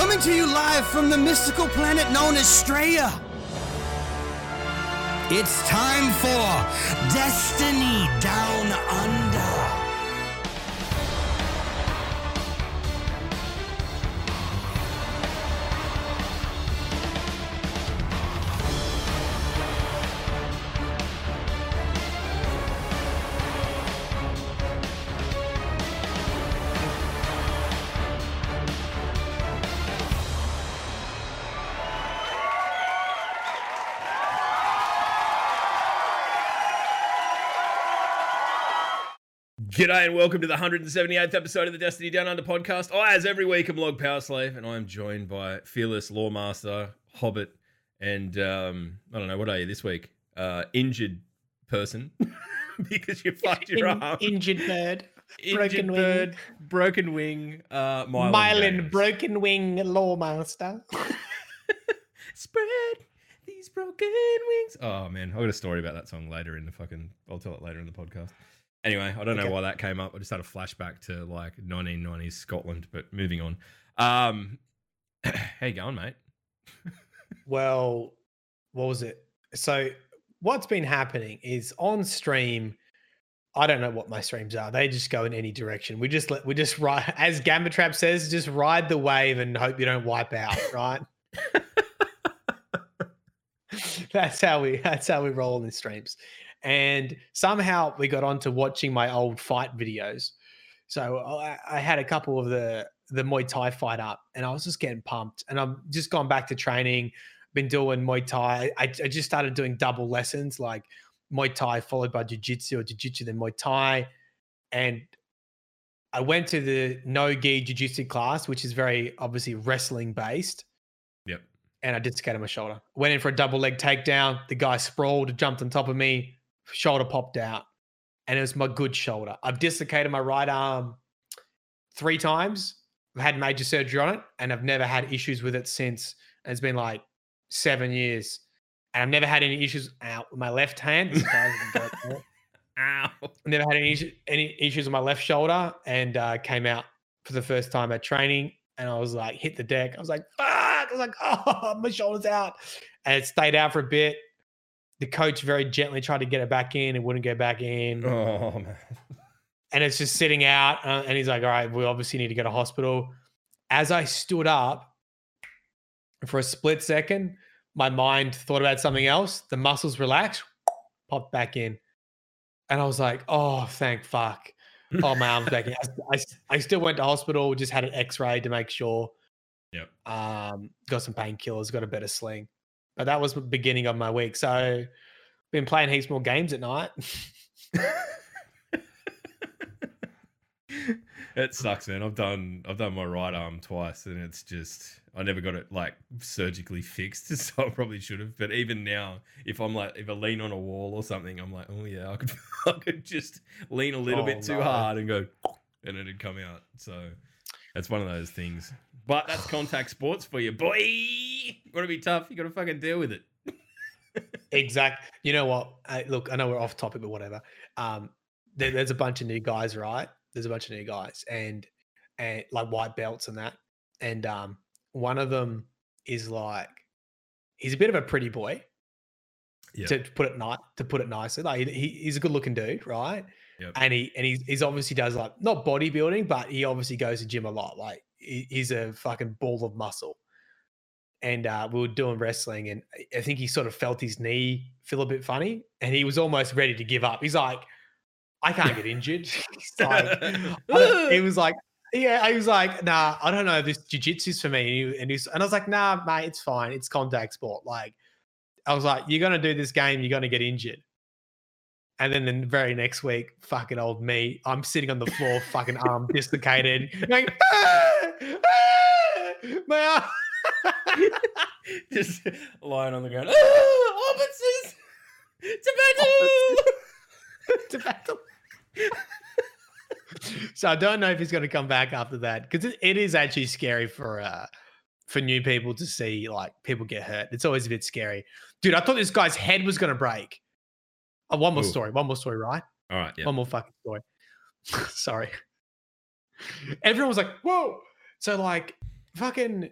Coming to you live from the mystical planet known as Straya. It's time for Destiny Down Under. G'day and welcome to the 178th episode of the Destiny Down Under podcast. I, as every week, am Log Power Slave, and I am joined by fearless Lawmaster, Hobbit, and um, I don't know what are you this week? Uh, injured person because you fucked your In- arm. injured bird. Injured broken wing. bird, broken wing. Uh, Mylan, Mylan Broken Wing Lawmaster. Spread these broken wings. Oh man, I got a story about that song later in the fucking. I'll tell it later in the podcast. Anyway, I don't know Okay. why that came up. I just had a flashback to like 1990s Scotland. But moving on. Um, how you going, mate? Well, what was it? So, what's been happening is on stream. I don't know what my streams are. They just go in any direction. We just let we just ride, as Gamma Trap says, just ride the wave and hope you don't wipe out. Right? that's how we that's how we roll in the streams. And somehow we got onto watching my old fight videos. So I, I had a couple of the the Muay Thai fight up, and I was just getting pumped. And I'm just gone back to training. Been doing Muay Thai. I, I just started doing double lessons, like Muay Thai followed by Jiu Jitsu or Jiu Jitsu then Muay Thai. And I went to the no gi Jiu Jitsu class, which is very obviously wrestling based Yep. and I did dislocated my shoulder. Went in for a double leg takedown. The guy sprawled, jumped on top of me, shoulder popped out, and it was my good shoulder. I've dislocated my right arm three times. I've had major surgery on it, and I've never had issues with it since. And It's been like seven years, and I've never had any issues out with my left hand. Ow. never had any issues, any issues with my left shoulder, and uh, came out for the first time at training, and I was like, hit the deck. I was like, fuck! I was like, oh, my shoulder's out, and it stayed out for a bit. The coach very gently tried to get it back in, and wouldn't go back in, Oh man. and it's just sitting out. Uh, and he's like, all right, we obviously need to go to hospital. As I stood up, for a split second, my mind thought about something else. The muscles relaxed, popped back in. And I was like, oh, thank fuck. Oh, my arm's back in. I, I, I still went to hospital, just had an x ray to make sure. Yep. Um, got some painkillers, got a better sling. But that was the beginning of my week. So, been playing heaps more games at night. it sucks, man. I've done I've done my right arm twice, and it's just I never got it like surgically fixed, so I probably should have. But even now, if I'm like if I lean on a wall or something, I'm like, oh yeah, I could I could just lean a little Oh, bit too no. hard and go, and it'd come out. So that's one of those things. But that's contact sports for you, boy. You gotta be tough. You gotta fucking deal with it. Exact. You know what? I, look, I know we're off topic, but whatever. Um, there, there's a bunch of new guys, right? There's a bunch of new guys, and and like white belts and that. And um, one of them is like, he's a bit of a pretty boy. Yeah. To put it ni- to put it nicely, like he, he's a good looking dude, right? Yep. And he and he's, he's obviously does like not bodybuilding, but he obviously goes to gym a lot. Like he, he's a fucking ball of muscle. And uh, we were doing wrestling, and I- I think he sort of felt his knee feel a bit funny, and he was almost ready to give up. He's like, "I can't get injured." Like, I he was like, "Yeah," he was like, "Nah, I don't know. This jujitsu's for me." And, he, and he's and I was like, "Nah, mate, it's fine. It's contact sport." Like, I was like, "You're gonna do this game. You're gonna get injured." And then the very next week, fucking old me, I'm sitting on the floor, fucking arm dislocated, going, "Ah! Ah! my arm. just lying on the ground. Oh, Robinsons! Tomato! to battle. so I don't know if he's going to come back after that because it, it is actually scary for uh for new people to see like people get hurt. It's always a bit scary, dude. I thought this guy's head was going to break. Oh, one more Ooh. story. One more story. Right. All right, yeah. One more fucking story. Sorry. Everyone was like, "Whoa!" So like, fucking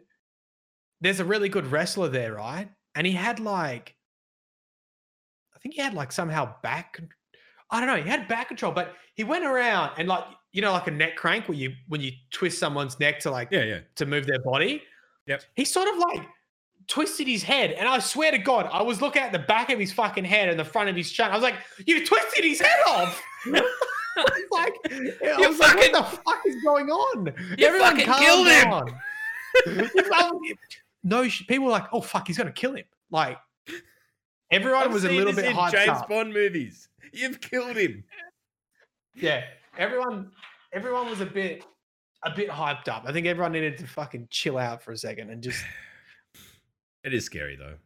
there's a really good wrestler there, right? And he had like, I think he had like somehow back. I don't know. He had back control, but he went around and like you know like a neck crank where you when you twist someone's neck to like Yeah, yeah. to move their body. Yep. He sort of like twisted his head, and I swear to God, I was looking at the back of his fucking head and the front of his chin. I was like, "You twisted his head off." I was like, I was like, "What the fuck is going on?" You fucking killed him. down. Fucking- no, sh- people were like, "Oh fuck, he's gonna kill him." Like everyone I've was a little bit in hyped James up. Bond movies. You've killed him. Yeah, everyone, everyone was a bit, a bit hyped up. I think everyone needed to fucking chill out for a second and just It is scary though.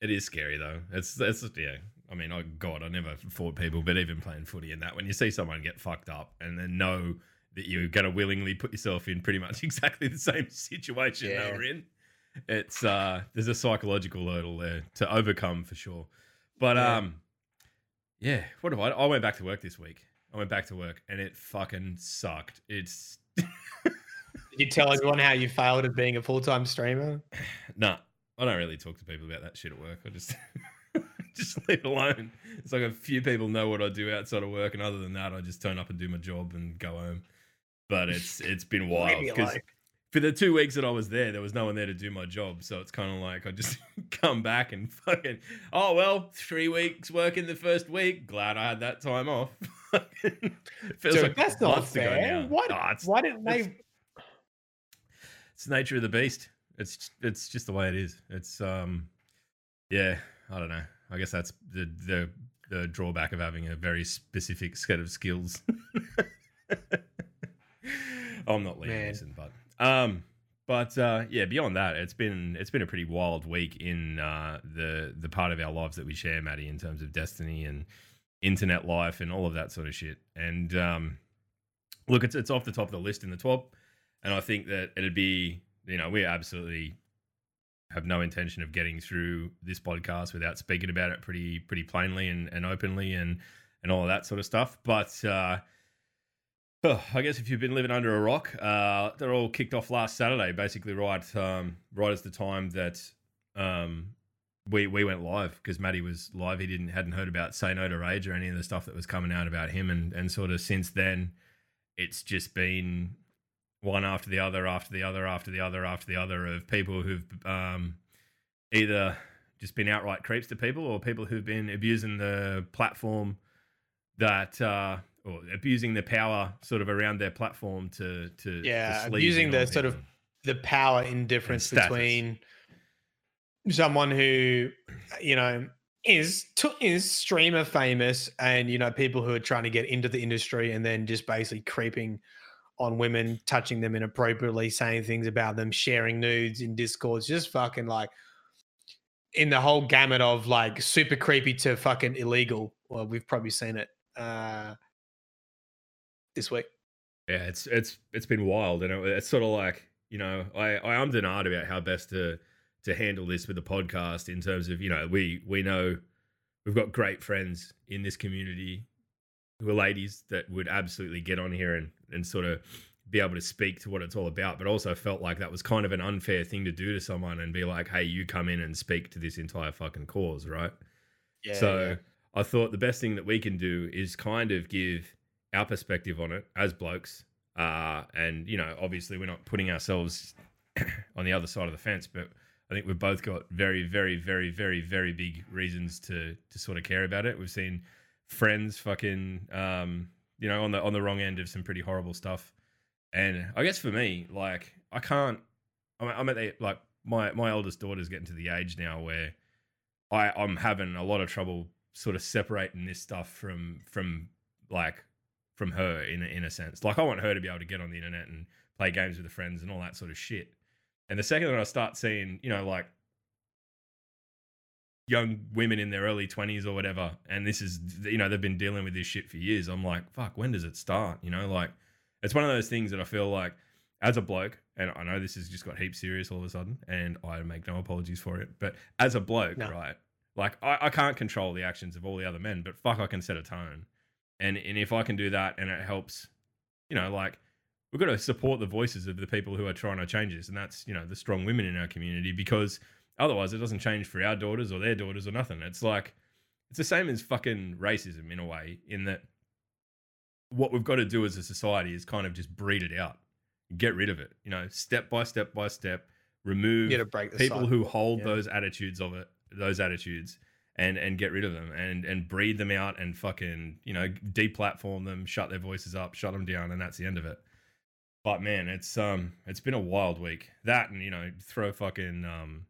It is scary though. It's it's yeah. I mean, oh god, I never fought people, but even playing footy and that, when you see someone get fucked up and then know that you're going to willingly put yourself in pretty much exactly the same situation Yeah. they were in, it's uh, there's a psychological hurdle there to overcome for sure. But Yeah. um, yeah, what have I? I went back to work this week. I went back to work and it fucking sucked. It's Did you tell everyone how you failed at being a full time streamer? Nah, I don't really talk to people about that shit at work. I just just leave it alone. It's like a few people know what I do outside of work, and other than that, I just turn up and do my job and go home. But it's it's been wild because. For the two weeks that I was there, there was no one there to do my job. So it's kind of like I just come back and fucking oh well, three weeks working the first week. Glad I had that time off. Feels Dude, like that's not fair. Why, it's- why didn't they? it's the nature of the beast. It's it's just the way it is. It's um, yeah. I don't know. I guess that's the the the drawback of having a very specific set of skills. I'm not leaving in, but um, but uh, yeah. Beyond that, it's been it's been a pretty wild week in uh, the the part of our lives that we share, Maddie, in terms of destiny and internet life and all of that sort of shit. And um, look, it's it's off the top of the list in the top, and I think that it'd be you know we absolutely have no intention of getting through this podcast without speaking about it pretty pretty plainly and, and openly and and all of that sort of stuff. But uh, oh, I guess if you've been living under a rock, uh, they're all kicked off last Saturday, basically right um, right as the time that um, we we went live because Matty was live. He didn't hadn't heard about Say No to Rage or any of the stuff that was coming out about him, and and sort of since then, it's just been one after the other, after the other, after the other, after the other of people who've um, either just been outright creeps to people or people who've been abusing the platform that uh, or abusing the power sort of around their platform to to to Yeah, sleaze abusing the sort of the power indifference between someone who you know is to, is streamer famous and you know people who are trying to get into the industry and then just basically creeping on women touching them inappropriately saying things about them sharing nudes in discords just fucking like in the whole gamut of like super creepy to fucking illegal. Well we've probably seen it. Uh this week Yeah, it's it's it's been wild, and it, it's sort of like you know I I am denied about how best to to handle this with the podcast in terms of you know we we know we've got great friends in this community who are ladies that would absolutely get on here and and sort of be able to speak to what it's all about, but also felt like that was kind of an unfair thing to do to someone and be like, hey, you come in and speak to this entire fucking cause, right? yeah so I thought the best thing that we can do is kind of give our perspective on it as blokes. Uh, and, you know, obviously we're not putting ourselves on the other side of the fence, but I think we've both got very, very, very, very, very big reasons to to sort of care about it. We've seen friends fucking, um, you know, on the on the wrong end of some pretty horrible stuff. And I guess for me, like, I can't. I'm, at the like my my oldest daughter's getting to the age now where I I'm having a lot of trouble sort of separating this stuff from from like from her in a, in a sense. Like I want her to be able to get on the internet and play games with her friends and all that sort of shit. And the second that I start seeing, you know, like young women in their early 20s or whatever and this is you know they've been dealing with this shit for years i'm like fuck when does it start you know like it's one of those things that i feel like as a bloke and i know this has just got heaps serious all of a sudden and i make no apologies for it but as a bloke No. right like I, I can't control the actions of all the other men but fuck i can set a tone and and if i can do that and it helps you know like we've got to support the voices of the people who are trying to change this, and that's you know the strong women in our community because otherwise it doesn't change for our daughters or their daughters or nothing. It's like it's the same as fucking racism in a way, in that what we've got to do as a society is kind of just breed it out, get rid of it, you know, step by step by step, remove You got to break the people who hold yeah. those attitudes of it, those attitudes, and and get rid of them and and breed them out and fucking you know deplatform them, shut their voices up, shut them down, and that's the end of it. But man, it's um it's been a wild week. That and you know throw fucking um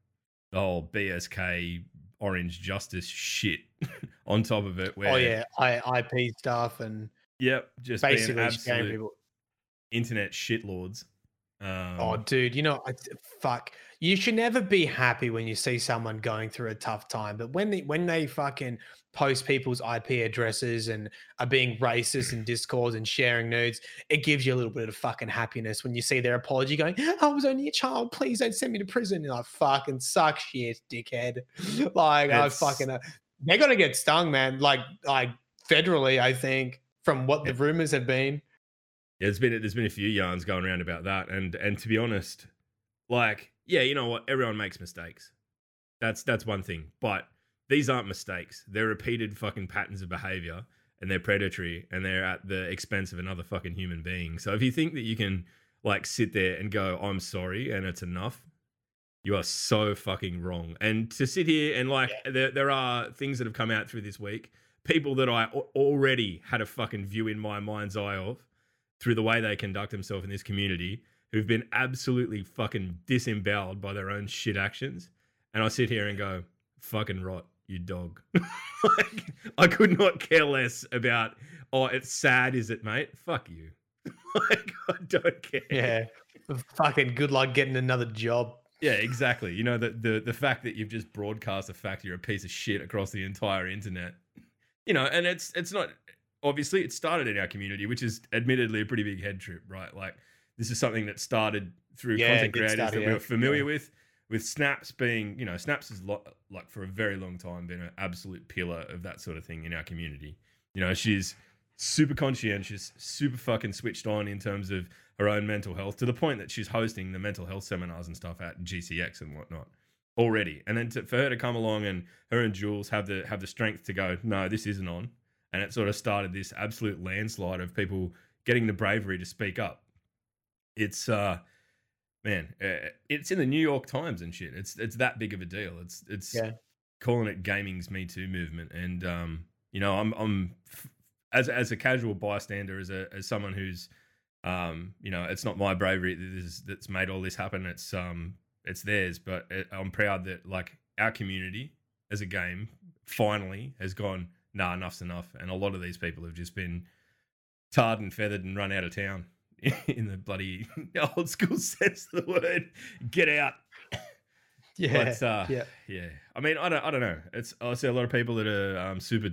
the whole BSK Orange Justice shit on top of it. Where Oh yeah, I, IP stuff and yep, just basically absolute people. internet shitlords. Um, Oh, dude, you know, I, fuck. You should never be happy when you see someone going through a tough time. But when they when they fucking post people's IP addresses and are being racist in Discord and sharing nudes, it gives you a little bit of fucking happiness when you see their apology going, "I was only a child. Please don't send me to prison." And I fucking suck shit, dickhead. like I fucking, uh, they're gonna get stung, man. Like like federally, I think from what the rumors have been. Yeah, there's been there's been a few yarns going around about that, and and to be honest, like yeah, you know what? Everyone makes mistakes. That's that's one thing, but these aren't mistakes. They're repeated fucking patterns of behavior, and they're predatory, and they're at the expense of another fucking human being. So if you think that you can like sit there and go, "I'm sorry," and it's enough, you are so fucking wrong. And to sit here and like, there there are things that have come out through this week, people that I already had a fucking view in my mind's eye of through the way they conduct themselves in this community who've been absolutely fucking disemboweled by their own shit actions. And I sit here and go, fucking rot, you dog. like, I could not care less about, oh, it's sad, is it, mate? Fuck you. like, I don't care. Yeah, fucking good luck getting another job. Yeah, exactly. You know, the, the, the fact that you've just broadcast the fact you're a piece of shit across the entire internet. You know, and it's it's not obviously it started in our community, which is admittedly a pretty big head trip, right? Like this is something that started through Yeah, content creators that we here, were familiar yeah. with, with Snaps being, you know, Snaps has lo- like for a very long time been an absolute pillar of that sort of thing in our community. You know, she's super conscientious, super fucking switched on in terms of her own mental health to the point that she's hosting the mental health seminars and stuff at GCX and whatnot already. And then to, for her to come along and her and Jules have the have the strength to go, no, this isn't on. And it sort of started this absolute landslide of people getting the bravery to speak up. It's uh man, uh, it's in the New York Times and shit. It's it's that big of a deal. It's it's Yeah. calling it gaming's Me Too movement. And um, you know, I'm I'm as as a casual bystander, as a as someone who's um, you know, it's not my bravery that is that's made all this happen. It's um, it's theirs. But I'm proud that like our community as a game finally has gone. Nah, enough's enough. And a lot of these people have just been tarred and feathered and run out of town in the bloody old school sense of the word. Get out. Yeah, But, uh, yeah. yeah. I mean, I don't, I don't know. It's I see a lot of people that are um, super,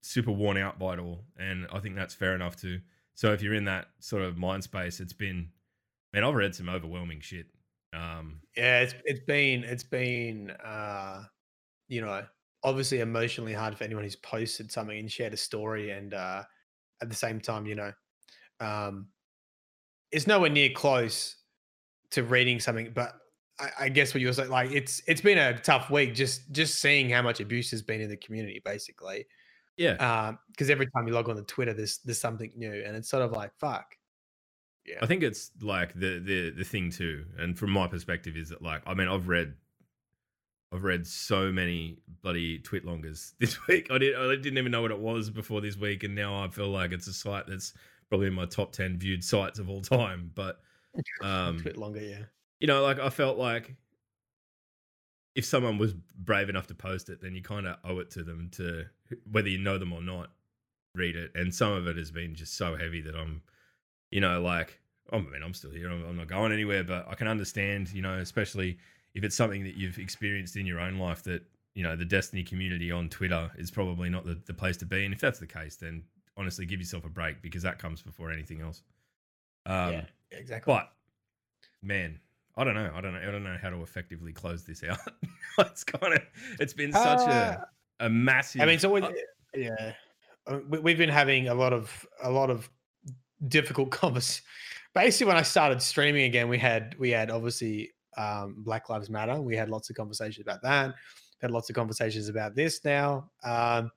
super worn out by it all, and I think that's fair enough too. So if you're in that sort of mind space, it's been, man, I've read some overwhelming shit. Um, Yeah, it's it's been it's been uh you know, obviously emotionally hard for anyone who's posted something and shared a story and uh at the same time, you know, um it's nowhere near close to reading something, but I, I guess what you're saying, like it's it's been a tough week just just seeing how much abuse has been in the community, basically. yeah, Um, because every time you log on to Twitter, there's there's something new, and it's sort of like fuck. Yeah, I think it's like the the the thing too, and from my perspective is that like I mean I've read, I've read so many bloody TwitLongers this week. I did I didn't even know what it was before this week, and now I feel like it's a site that's probably in my top ten viewed sites of all time. But um, a bit longer, yeah. you know, like I felt like if someone was brave enough to post it, then you kind of owe it to them to whether you know them or not, read it. And some of it has been just so heavy that I'm, you know, like I mean, I'm still here. I'm, I'm not going anywhere, but I can understand, you know, especially if it's something that you've experienced in your own life that you know the Destiny community on Twitter is probably not the, the place to be. And if that's the case, then honestly, give yourself a break because that comes before anything else. Um, yeah, exactly. but man, I don't know. I don't know. I don't know how to effectively close this out. it's kind of. It's been such Uh, a a massive. I mean, so uh, yeah, Uh, we, we've been having a lot of a lot of difficult convers, basically when I started streaming again, we had we had obviously um, Black Lives Matter. We had lots of conversations about that. Had lots of conversations about this now. Um,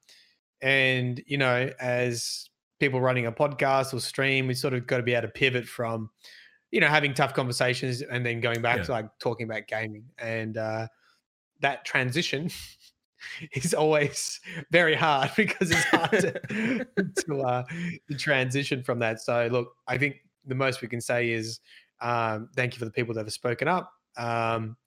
and you know, as people running a podcast or stream, we sort of got to be able to pivot from, you know, having tough conversations and then going back Yeah. to like talking about gaming. And uh, that transition is always very hard because it's hard to, to, uh, to transition from that. So look, I think the most we can say is um, thank you for the people that have spoken up. Um,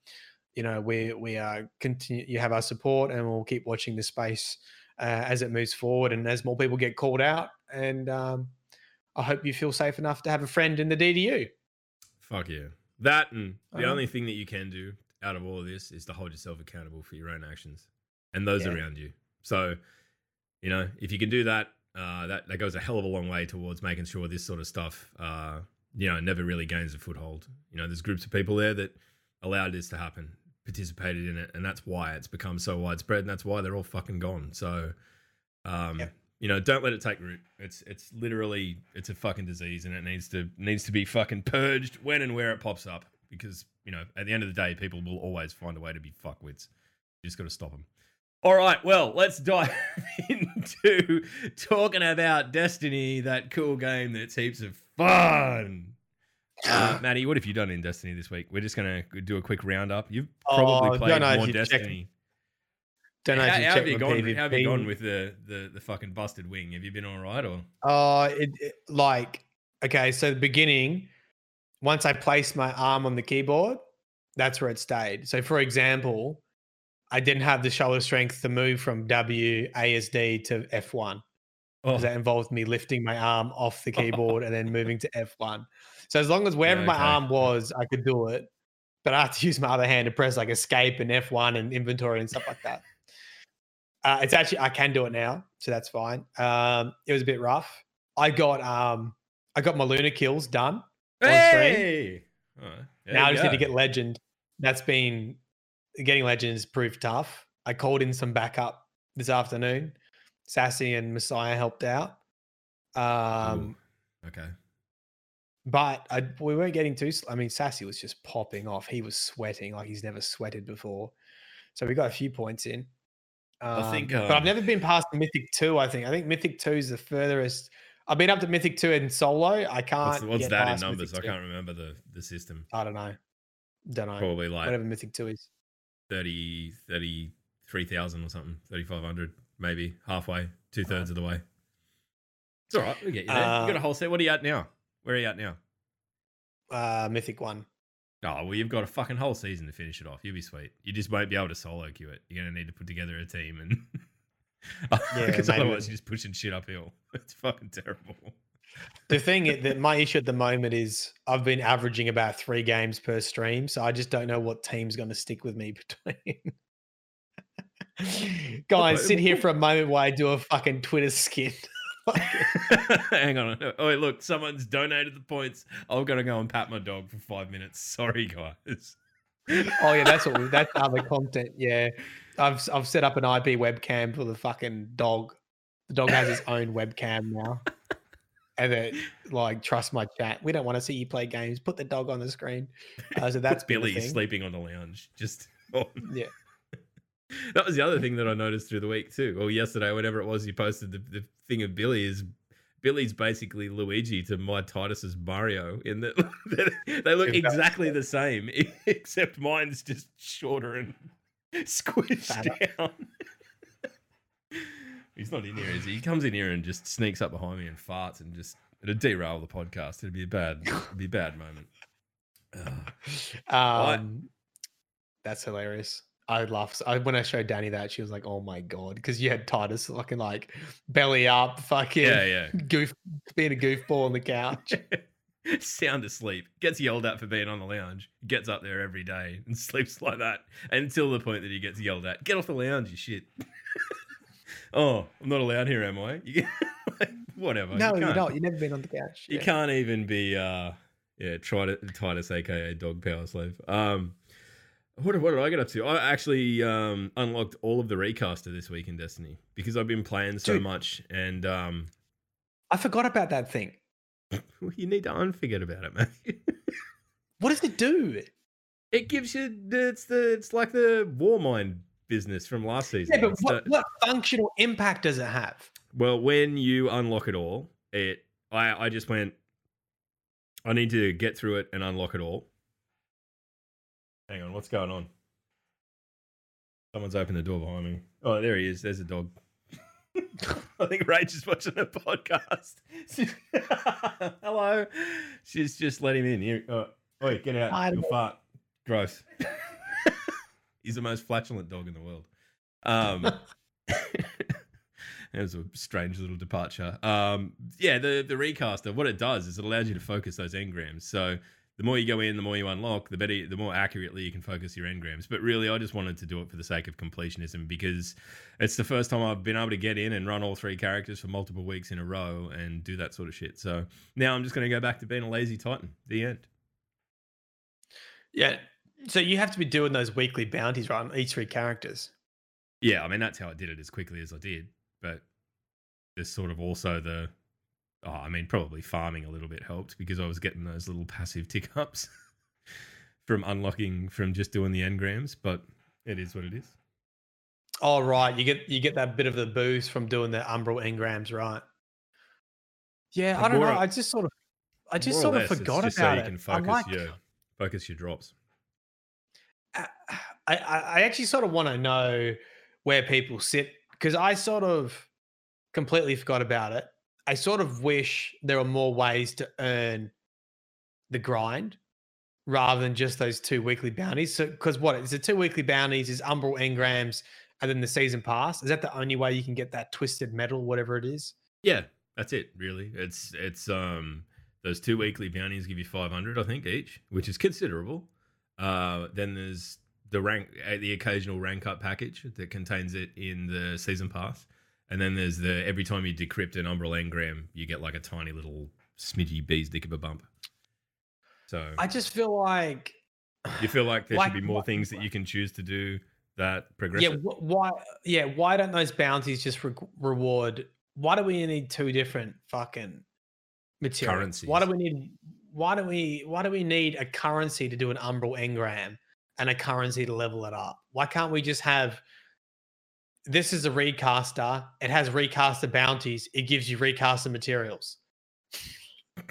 you know, we we are continue. You have our support, and we'll keep watching the space as it moves forward, and as more people get called out. And um, I hope you feel safe enough to have a friend in the DDU. Fuck yeah. That and the Uh-huh. only thing that you can do out of all of this is to hold yourself accountable for your own actions and those Yeah. around you. So, you know, if you can do that, uh, that that goes a hell of a long way towards making sure this sort of stuff, uh, you know, never really gains a foothold. You know, there's groups of people there that allowed this to happen, participated in it, and that's why it's become so widespread, and that's why they're all fucking gone. So, um, Yep. you know, don't let it take root. It's it's literally it's a fucking disease, and it needs to needs to be fucking purged when and where it pops up. Because you know, at the end of the day, people will always find a way to be fuckwits. You just got to stop them. All right, well, let's dive into talking about Destiny, that cool game that's heaps of fun. Uh, Maddie, what have you done in Destiny this week? We're just gonna do a quick roundup. You've probably Oh, played don't know if more Destiny. Don't know how, how have you gone? PvP. How have you gone with the, the the fucking busted wing? Have you been all right or? Uh, it, it- like okay, so the beginning, once I placed my arm on the keyboard, that's where it stayed. So, for example, I didn't have the shoulder strength to move from W ASD to F1 Oh, because that involved me lifting my arm off the keyboard and then moving to F1. So, as long as wherever my okay. arm was, I could do it, but I had to use my other hand to press like escape and F1 and inventory and stuff like that. Uh, it's actually I can do it now, so that's fine. Um, it was a bit rough. I got um, I got my lunar kills done. hey! All right, now I just need to get legend. That's been getting legends proved tough. I called in some backup this afternoon. Sassy and Messiah helped out. Um, Ooh, okay. But I, we weren't getting too. I mean, Sassy was just popping off. He was sweating like he's never sweated before. So we got a few points in. I think, Um, but I've um, never been past Mythic Two. I think. I think Mythic Two is the furthest. I've been up to Mythic Two in solo. I can't. What's, what's that in numbers? I can't remember the the system. I don't know. Don't know. Probably like Whatever Mythic Two is. 30, 33,000 or something, 3,500, maybe halfway, two thirds of the way. It's all right. We get you there. you got a Uh, whole set. What are you at now? Where are you at now? Uh, Mythic One. Oh, well, you've got a fucking whole season to finish it off. You'll be sweet. You just won't be able to solo queue it. You're going to need to put together a team and. Because maybe. otherwise you're just pushing shit uphill. It's fucking terrible. The thing that my issue at the moment is I've been averaging about three games per stream, so I just don't know what team's going to stick with me between. Guys, sit here for a moment while I do a fucking Twitter skit. Hang on. Oh, wait, look, someone's donated the points. I'm going to go and pat my dog for five minutes. Sorry, guys. oh yeah, that's what we, that's other content. Yeah, I've I've set up an IP webcam for the fucking dog. The dog has his own webcam now, and it like trust my chat. We don't want to see you play games. Put the dog on the screen. Uh, so that's That's been a Billy sleeping on the lounge. Just oh, Yeah. that was the other thing that I noticed through the week too, or yesterday, whatever it was. You posted the, the thing of Billy is Billy's basically Luigi to my Titus's Mario in that they look exactly the same, except mine's just shorter and squished down. He's not in here, is he? He comes in here and just sneaks up behind me and farts and just it'd derail the podcast. It'd be a bad, it'd be a bad moment. Um, that's hilarious. I would laugh. I, when I showed Danny that, she was like, "Oh my god!" Because you had Titus looking like belly up, fucking yeah, yeah. goof, being a goofball on the couch. sound asleep, gets yelled at for being on the lounge, gets up there every day and sleeps like that until the point that he gets yelled at. Get off the lounge, you shit. oh, I'm not allowed here, am I? You, whatever. no, you can't, don't. You've never been on the couch. You Yeah. can't even be, uh, yeah, try to Titus, aka Dog Power Slave. Um, what, what did I get up to? I actually um, unlocked all of the recaster this week in Destiny because I've been playing so Dude. much and um, I forgot about that thing. You need to unforget about it, mate. What does it do? it gives you the- it's the it's like the war mind business from last season. Yeah, but what, the- what functional impact does it have? Well, when you unlock it all, it I I just went. I need to get through it and unlock it all. Hang on, what's going on? Someone's opened the door behind me. Oh, there he is. There's a dog. I think Rach is watching a podcast. Hello. She's just let him in. Here. Oh, oi, get out. Hi, You'll fart. Gross. He's the most flatulent dog in the world. Um, it was a strange little departure. Um, yeah, the the recaster, what it does is it allows you to focus those engrams. So the more you go in, the more you unlock, the better, the more accurately you can focus your engrams. But really, I just wanted to do it for the sake of completionism because it's the first time I've been able to get in and run all three characters for multiple weeks in a row and do that sort of shit. So now I'm just going to go back to being a lazy titan. The end. Yeah. So you have to be doing those weekly bounties, right? On each three characters. Yeah, I mean that's how I did it as quickly as I did. But there's sort of also the, oh, I mean probably farming a little bit helped because I was getting those little passive tick ups from unlocking from just doing the engrams. But it is what it is. Oh, right. You get you get that bit of the boost from doing the umbral engrams, right? Yeah, I don't know. I just sort of, I just sort of less, forgot about so you it. can focus like, your focus your drops. I, I, I actually sort of want to know where people sit because I sort of completely forgot about it. I sort of wish there were more ways to earn the grind rather than just those two weekly bounties. So, because what is the Two weekly bounties is Umbral engrams and then the season pass. Is that the only way you can get that twisted metal, whatever it is? Yeah, that's it. Really, it's it's um those two weekly bounties give you five hundred, I think, each, which is considerable. Uh, then there's the rank, uh, the occasional rank up package that contains it in the season pass, and then there's the every time you decrypt an umbral engram, you get like a tiny little smidgy bee's dick of a bump. So I just feel like you feel like there like should be more things that you can choose to do that progress. wh- why yeah why don't those bounties just re- reward why do we need two different fucking materials why do we need why do we why do we need a currency to do an umbral engram and a currency to level it up why can't we just have this is a recaster it has recaster bounties it gives you recaster materials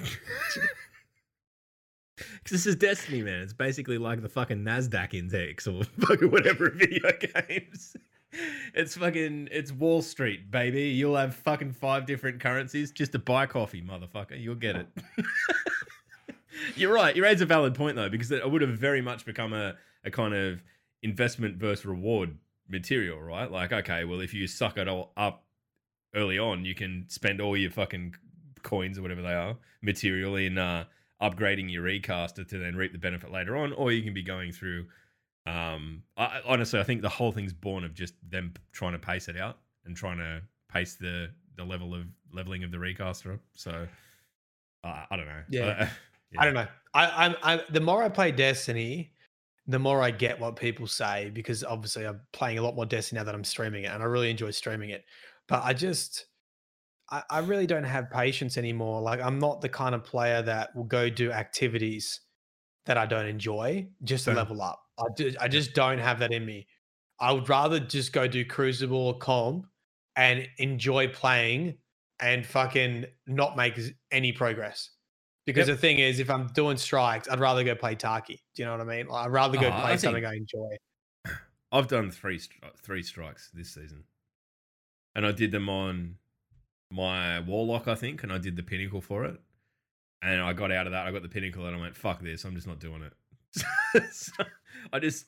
Because this is Destiny, man. It's basically like the fucking Nasdaq index or fucking whatever video games. It's fucking it's Wall Street, baby. You'll have fucking five different currencies just to buy coffee, motherfucker. You'll get it. You're right. You raise a valid point though, because it would have very much become a, a kind of investment versus reward material, right? Like, okay, well, if you suck it all up early on, you can spend all your fucking coins or whatever they are material in uh, upgrading your recaster to then reap the benefit later on, or you can be going through. Um, I, honestly, I think the whole thing's born of just them trying to pace it out and trying to pace the the level of leveling of the recaster up. So uh, I don't know. Yeah. Uh, I don't know. I, I'm, I'm the more I play Destiny, the more I get what people say because obviously I'm playing a lot more Destiny now that I'm streaming it, and I really enjoy streaming it. But I just, I, I really don't have patience anymore. Like I'm not the kind of player that will go do activities that I don't enjoy just to Yeah. level up. I do, I just don't have that in me. I would rather just go do Crucible or Comp and enjoy playing and fucking not make any progress. Because Yep. the thing is, if I'm doing strikes, I'd rather go play Taki. Do you know what I mean? Like, I'd rather go Oh, I play think- something I enjoy. I've done three three strikes this season, and I did them on my warlock, I think, and I did the pinnacle for it. And I got out of that. I got the pinnacle, and I went, "Fuck this! I'm just not doing it." So, I just,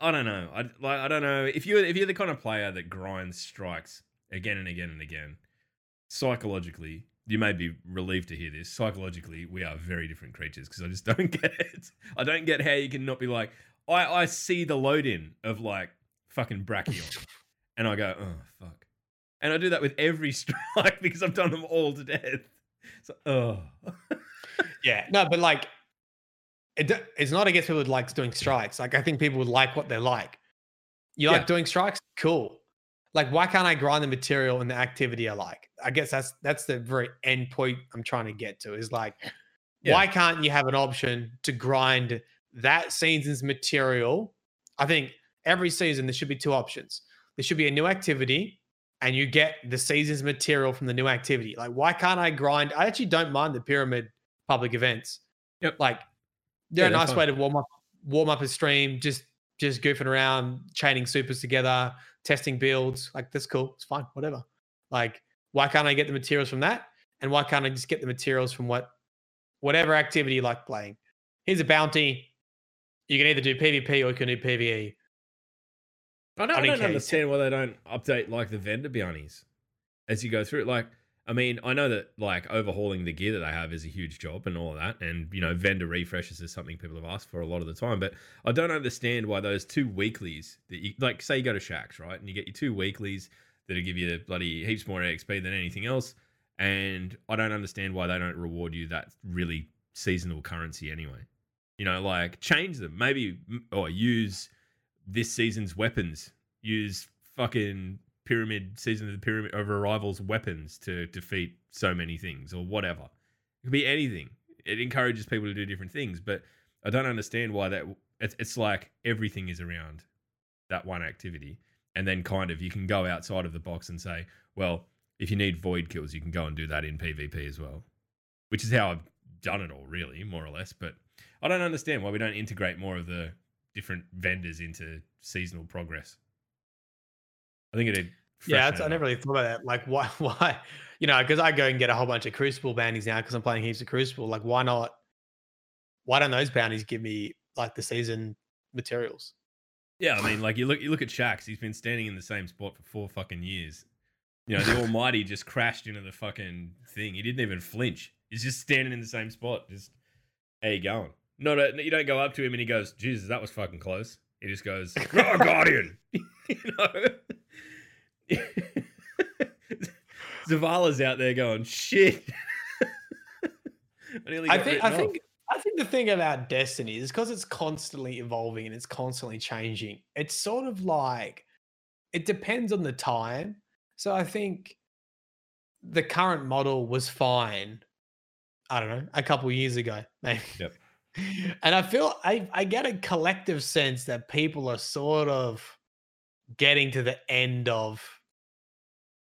I don't know. I like, I don't know if you if you're the kind of player that grinds strikes again and again and again. Psychologically, you may be relieved to hear this. Psychologically, we are very different creatures because I just don't get it. I don't get how you can not be like, I, I see the load in of like fucking Brachion and I go, oh, fuck. And I do that with every strike because I've done them all to death. So, oh. Yeah, no, but like, it, it's not against people who like doing strikes. Like, I think people would like what they like. You like doing strikes? Cool. Like why can't I grind the material and the activity I like? I guess that's that's the very end point I'm trying to get to is like Yeah. why can't you have an option to grind that season's material? I think every season there should be two options. There should be a new activity and you get the season's material from the new activity. Like why can't I grind? I actually don't mind the pyramid public events. Yep. Like they're Yeah, a nice way to warm up warm up a stream, just just goofing around, chaining supers together, testing builds. Like that's cool. It's fine, whatever. Like, why can't I get the materials from that? And why can't I just get the materials from what whatever activity you like playing? Here's a bounty. You can either do PvP or you can do. PvE. I don't, I don't understand why they don't update like the vendor bounties as you go through it. Like, I mean, I know that like overhauling the gear that they have is a huge job and all of that, and you know, vendor refreshes is something people have asked for a lot of the time. But I don't understand why those two weeklies that you like, say you go to Shaxx, right, and you get your two weeklies that'll give you bloody heaps more XP than anything else, and I don't understand why they don't reward you that really seasonal currency anyway. You know, like change them, maybe or oh, use this season's weapons. Use fucking pyramid season of the pyramid of arrivals weapons to defeat so many things or whatever. It could be anything. It encourages people to do different things, but I don't understand why that. It's, it's like everything is around that one activity, and then kind of you can go outside of the box and say, well, if you need void kills, you can go and do that in PvP as well, which is how I've done it all, really, more or less. But I don't understand why we don't integrate more of the different vendors into seasonal progress. I think it did. Yeah, I never really thought about that. Like, why, why, you know, because I go and get a whole bunch of Crucible bounties now because I'm playing heaps of Crucible. Like, why not? Why don't those bounties give me like the season materials? Yeah, I mean, like you look, you look at Shaxx. He's been standing in the same spot for four fucking years. You know, the Almighty just crashed into the fucking thing. He didn't even flinch. He's just standing in the same spot. Just, how you going? Not a, you don't go up to him and he goes, Jesus, that was fucking close. He just goes, oh, Guardian. you know? Zavala's out there going, shit. I, I think, I off. think, I think the thing about Destiny is because it's constantly evolving and it's constantly changing. It's sort of like it depends on the time. So I think the current model was fine. I don't know, a couple years ago, maybe. Yep. And I feel I, I get a collective sense that people are sort of getting to the end of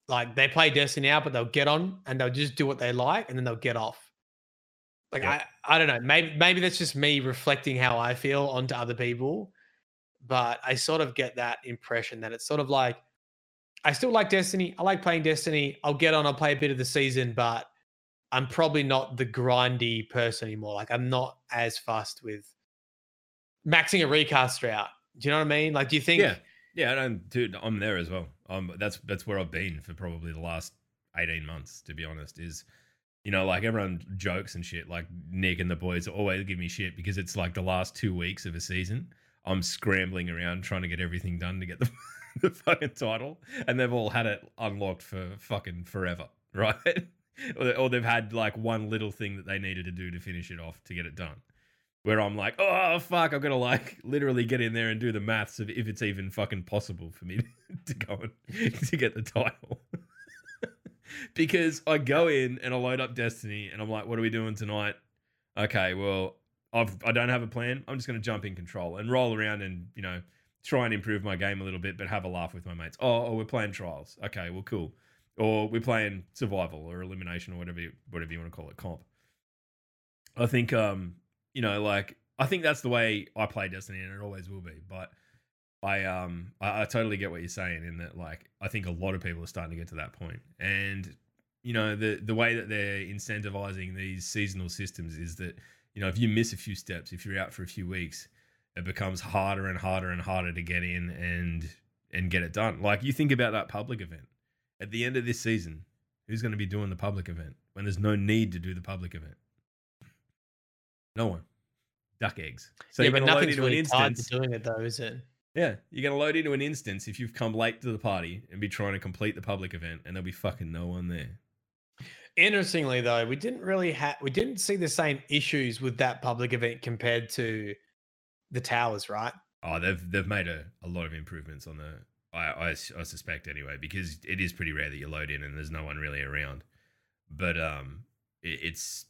like they play Destiny out, but they'll get on and they'll just do what they like and then they'll get off. Like Yep. I, I don't know. Maybe maybe that's just me reflecting how I feel onto other people. But I sort of get that impression that it's sort of like I still like Destiny. I like playing Destiny. I'll get on, I'll play a bit of the season, but I'm probably not the grindy person anymore. Like I'm not as fussed with maxing a recaster out. Do you know what I mean? Like, do you think? Yeah, yeah, I don't, dude. I'm there as well. Um, that's that's where I've been for probably the last eighteen months. To be honest, is you know like everyone jokes and shit. Like Nick and the boys always give me shit because it's like the last two weeks of a season. I'm scrambling around trying to get everything done to get the the fucking title, and they've all had it unlocked for fucking forever, right? or they've had like one little thing that they needed to do to finish it off to get it done where I'm like, oh fuck, got to like literally get in there and do the maths of if it's even fucking possible for me to go and to get the title. because I go in and I load up Destiny and I'm like, what are we doing tonight? Okay, well, I've I don't have a plan. I'm just gonna jump in control and roll around and you know try and improve my game a little bit, but have a laugh with my mates. Oh, oh we're playing trials. Okay, well, cool. Or we're playing survival or elimination or whatever you, whatever you want to call it, comp. I think um you know, like I think that's the way I play Destiny, and it always will be. But I um I, I totally get what you're saying in that like I think a lot of people are starting to get to that point, and you know the the way that they're incentivizing these seasonal systems is that you know if you miss a few steps, if you're out for a few weeks, it becomes harder and harder and harder to get in and and get it done. Like you think about that public event at the end of this season, who's going to be doing the public event when there's no need to do the public event? No one. Duck eggs. So yeah, you're but going to load nothing's into an really tied instance. to doing it though, is it? Yeah, you're going to load into an instance if you've come late to the party and be trying to complete the public event, and there'll be fucking no one there. Interestingly, though, we didn't really have we didn't see the same issues with that public event compared to the towers, right? Oh, they've they've made a, a lot of improvements on the I, I, I suspect anyway, because it is pretty rare that you load in and there's no one really around. But um, it, it's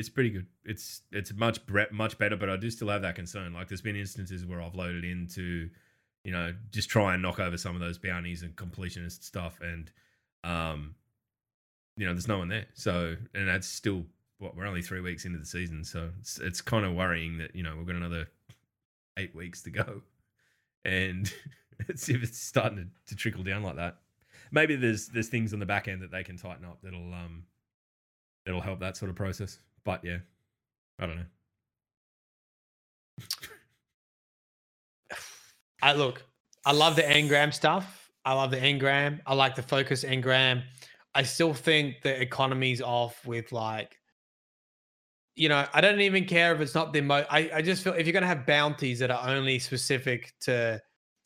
it's pretty good. It's it's much much better, but I do still have that concern. Like there's been instances where I've loaded into, you know, just try and knock over some of those bounties and completionist stuff, and um, you know, there's no one there. So and that's still what we're only three weeks into the season, so it's it's kind of worrying that you know we've got another eight weeks to go, and see if it's starting to, to trickle down like that. Maybe there's there's things on the back end that they can tighten up that'll um that'll help that sort of process. But yeah, I don't know. I look, I love the engram stuff. I love the engram. I like the focus engram. I still think the economy's off with like, you know, I don't even care if it's not the most. I, I just feel if you're going to have bounties that are only specific to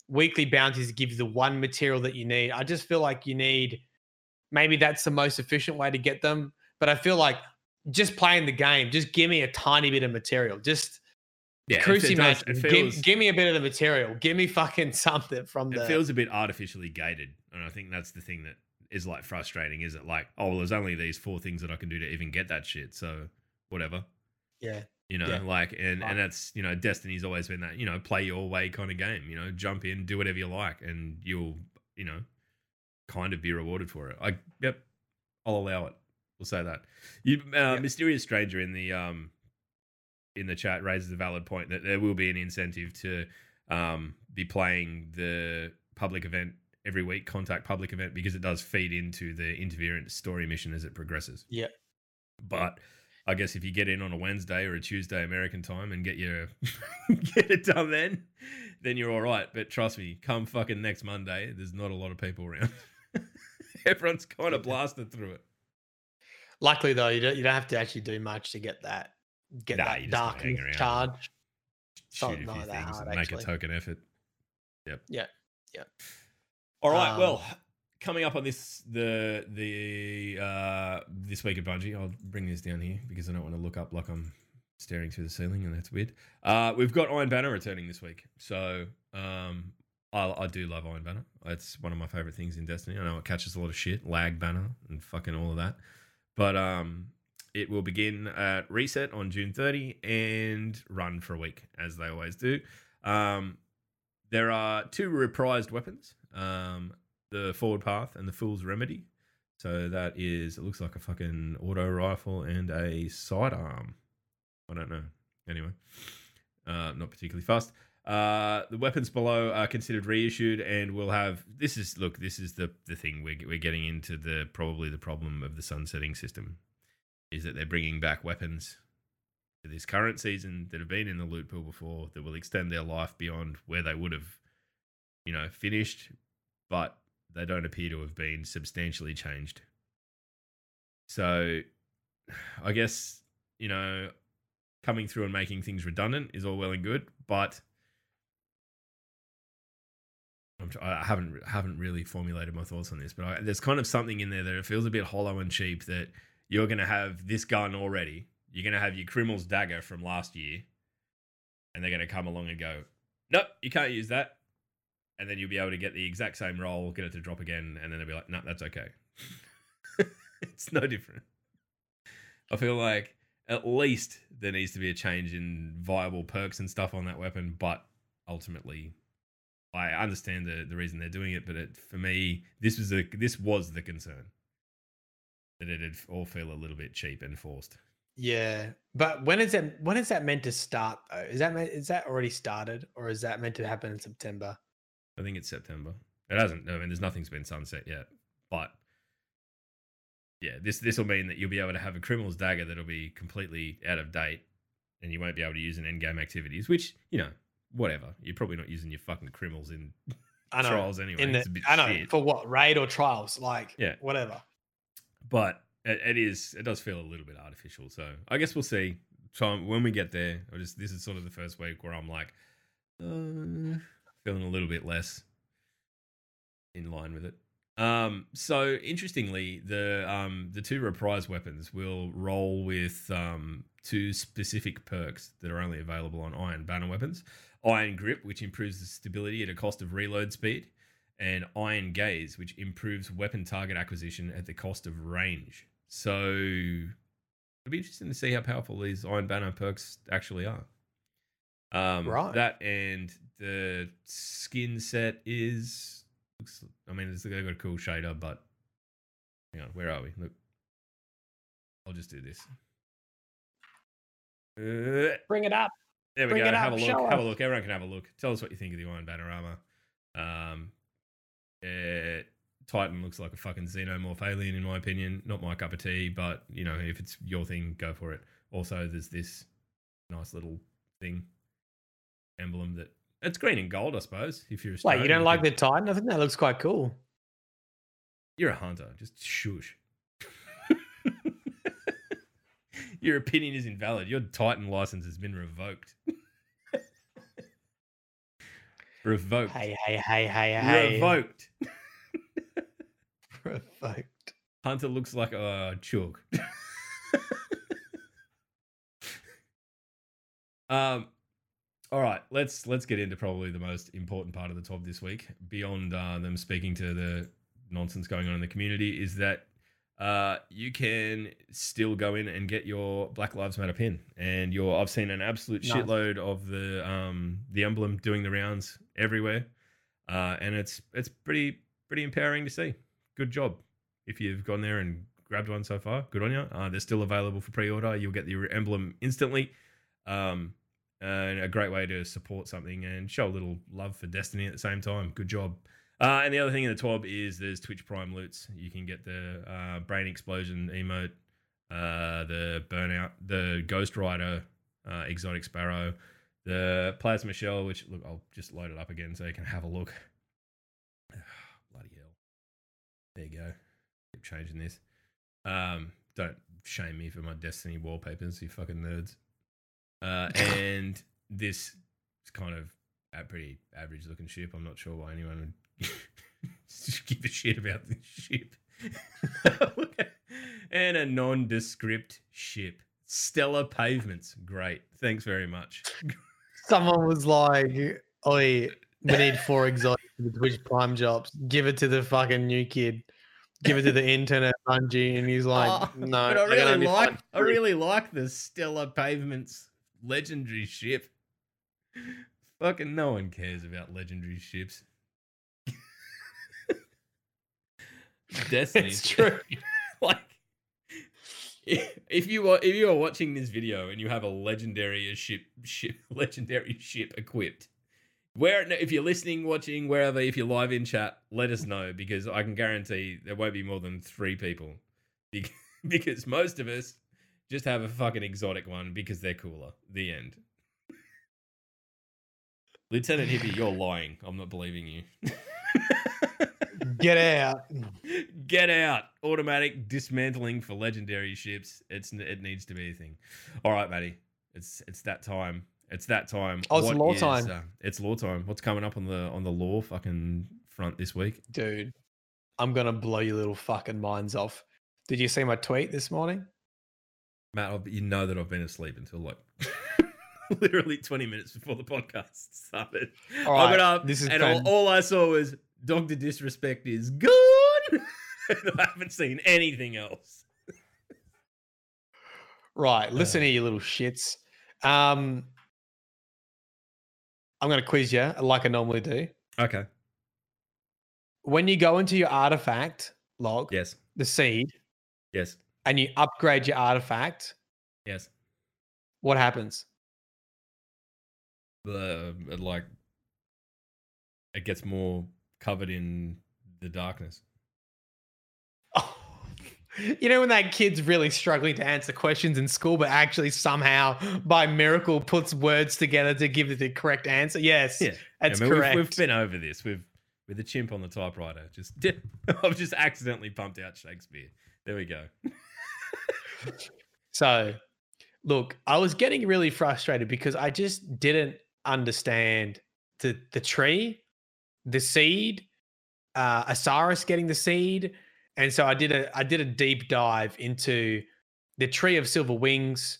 weekly bounties give you the one material that you need, I just feel like you need maybe that's the most efficient way to get them. But I feel like just playing the game, just give me a tiny bit of material. Just Yeah, does- match. it Give, give me a bit of the material. Give me fucking something from the. it feels a bit artificially gated and i think that's the thing that is like frustrating is it like oh well there's only these four things that i can do to even get that shit so whatever yeah. you know Yeah. like and and that's you know destiny's always been that you know play your way kind of game you know jump in do whatever you like and you'll you know kind of be rewarded for it i yep i'll allow it we'll say that you uh, mysterious stranger in the um in the chat raises a valid point that there will be an incentive to um be playing the public event every week contact public event because it does feed into the interference story mission as it progresses Yeah. but I guess if you get in on a Wednesday or a Tuesday American time and get your get it done then, then you're all right. But trust me, come fucking next Monday, there's not a lot of people around. Everyone's kind of blasted through it. Luckily though, you don't you don't have to actually do much to get that get Nah, that dark charge. Shoot a few that things hard, and make a token effort. Yep. Yeah, yeah. All right. Um, well, coming up on this the the uh this week at Bungie, I'll bring this down here because I don't want to look up like I'm staring through the ceiling and that's weird. Uh we've got Iron Banner returning this week. So um I, I do love Iron Banner. It's one of my favorite things in Destiny. I know it catches a lot of shit, lag banner and fucking all of that. But um it will begin at reset on June 30 and run for a week as they always do. Um there are two reprised weapons. Um the forward path and the fool's remedy. So that is, it looks like a fucking auto rifle and a sidearm. I don't know. Anyway, uh, not particularly fast. Uh, the weapons below are considered reissued and we'll have. This is look. This is the the thing we're we're getting into the probably the problem of the sunsetting system, is that they're bringing back weapons for this current season that have been in the loot pool before that will extend their life beyond where they would have, you know, finished, but they don't appear to have been substantially changed. So, I guess you know, coming through and making things redundant is all well and good, but I'm, I haven't haven't really formulated my thoughts on this. But I, there's kind of something in there that it feels a bit hollow and cheap. That you're going to have this gun already. You're going to have your Crimil's Dagger from last year, and they're going to come along and go, "Nope, you can't use that." and then you'll be able to get the exact same roll, get it to drop again, and then they'll be like, "No, that's okay." it's no different. I feel like at least there needs to be a change in viable perks and stuff on that weapon, but ultimately, I understand the the reason they're doing it. But it, for me, this was a this was the concern that it'd all feel a little bit cheap and forced. Yeah, but when is that? When is that meant to start? Though is that is that already started, or is that meant to happen in September? I think it's September. It hasn't. I mean, there's nothing's been sunset yet, but yeah, this this will mean that you'll be able to have a Crimil's Dagger that'll be completely out of date, and you won't be able to use in end game activities. Which you know, whatever. You're probably not using your fucking Crimils in I know. trials anyway. in the, it's a bit I know shit. for what raid or trials, like Yeah. whatever. but it, it is. It does feel a little bit artificial. So I guess we'll see. So when we get there, I just this is sort of the first week where I'm like, uh, feeling a little bit less in line with it. Um, so interestingly, the um the two reprise weapons will roll with um two specific perks that are only available on Iron Banner weapons. Iron Grip, which improves the stability at a cost of reload speed. and Iron Gaze, which improves weapon target acquisition at the cost of range. So it'll be interesting to see how powerful these Iron Banner perks actually are. Um, Right. That and the skin set is looks. I mean, it's they've got a cool shader, but hang on, where are we? Look, I'll just do this. Uh, Bring it up. There we Bring go. Have up, a look. Have a look. Everyone can have a look. Tell us what you think of the Iron armor. Um, eh, Titan looks like a fucking xenomorph alien in my opinion. Not my cup of tea, but you know, if it's your thing, go for it. Also, there's this nice little thing emblem that it's green and gold, I suppose. If you're Wait, you don't like the Titan? I think that looks quite cool. You're a hunter. Just shush. Your opinion is invalid. Your Titan license has been revoked. revoked. Hey, hey, hey, hey, hey. Revoked. Revoked. Hunter looks like a chug. um all right, let's let's get into probably the most important part of the top this week. Beyond uh, them speaking to the nonsense going on in the community, is that uh, you can still go in and get your Black Lives Matter pin, and your I've seen an absolute Nice. shitload of the um, the emblem doing the rounds everywhere, uh, and it's it's pretty pretty empowering to see. Good job if you've gone there and grabbed one so far. Good on you. Uh, they're still available for pre-order. You'll get the emblem instantly. Um, and a great way to support something and show a little love for Destiny at the same time. Good job. Uh, and the other thing in the TWAB is there's Twitch Prime loots. You can get the uh, Brain Explosion emote, uh, the Burnout, the Ghost Rider, uh, Exotic Sparrow, the Plasma Shell, which, look, I'll just load it up again so you can have a look. Bloody hell. There you go. Keep changing this. Um, don't shame me for my Destiny wallpapers, you fucking nerds. Uh, and this is kind of a pretty average looking ship. I'm not sure why anyone would give a shit about this ship. and a nondescript ship. Stellar pavements. Great. Thanks very much. Someone was like, "Oi, we need four exotics for the Twitch Prime jobs. Give it to the fucking new kid. Give it to the intern at Bungie." And he's like, Oh, "No, but I really like I really like the Stellar Pavements legendary ship. Fucking no one cares about legendary ships. Destiny. It's true. like if you are if you are watching this video and you have a legendary ship ship legendary ship equipped where if you're listening watching wherever if you're live in chat let us know because i can guarantee there won't be more than three people. Because most of us just have a fucking exotic one because they're cooler. The end. Lieutenant hippie you're lying. I'm not believing you Get out. Get out! Automatic dismantling for legendary ships. It's it needs to be a thing. All right, Matty. It's it's that time. It's that time. Oh, it's What lore is, time. uh, it's lore time. What's coming up on the on the lore fucking front this week? Dude, I'm going to blow your little fucking minds off. Did you see my tweet this morning? Matt, you know that I've been asleep until like literally 20 minutes before the podcast started. All I right, got up this is and all, all I saw was Dr. Disrespect is gone. I haven't seen anything else. Right, listen Uh. here, you little shits. Um, I'm going to quiz you like I normally do. Okay. When you go into your artifact log, Yes. the seed, Yes. and you upgrade your artifact, Yes. what happens? the it, like it gets more covered in the darkness. You know when that kid's really struggling to answer questions in school, but actually somehow by miracle puts words together to give the correct answer? Yes, Yeah, that's I mean, we've- correct. We've, been over this. We've with the chimp on the typewriter. Just I've just accidentally pumped out Shakespeare. There we go. So, look, I was getting really frustrated because I just didn't understand the the tree, the seed, uh, Osiris getting the seed, and so I did a I did a deep dive into the tree of silver wings,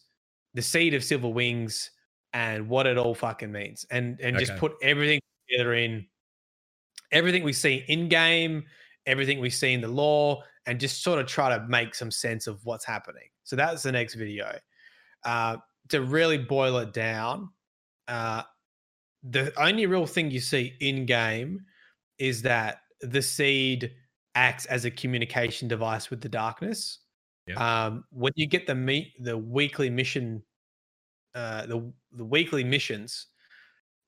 the seed of silver wings, and what it all fucking means, and and just put everything together in everything we see in game, everything we see in the lore, and just sort of try to make some sense of what's happening. So that's the next video. Uh, to really boil it down, uh, the only real thing you see in game is that the seed acts as a communication device with the darkness. Yeah. Um, when you get the meet the weekly mission, uh, the the weekly missions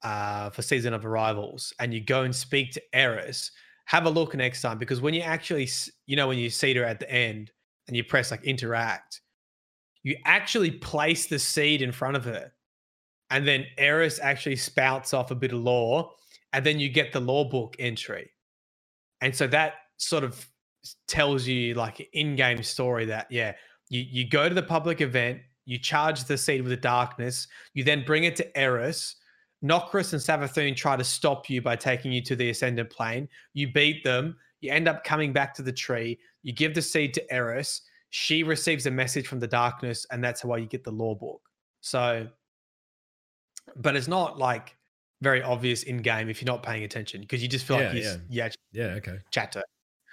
uh, for season of arrivals, and you go and speak to Eris, have a look next time because when you actually, you know, when you see her at the end and you press like interact, you actually place the seed in front of her, and then Eris actually spouts off a bit of lore, and then you get the lore book entry, and so that sort of tells you like in-game story that yeah, you you go to the public event, you charge the seed with the darkness, you then bring it to Eris. Nokris and Savathun try to stop you by taking you to the ascendant plane. You beat them. You end up coming back to the tree. You give the seed to Eris. She receives a message from the darkness, and that's why you get the lore book. So, but it's not like very obvious in game if you're not paying attention because you just feel Yeah, like he's, yeah, Yeah. Okay. chat to her.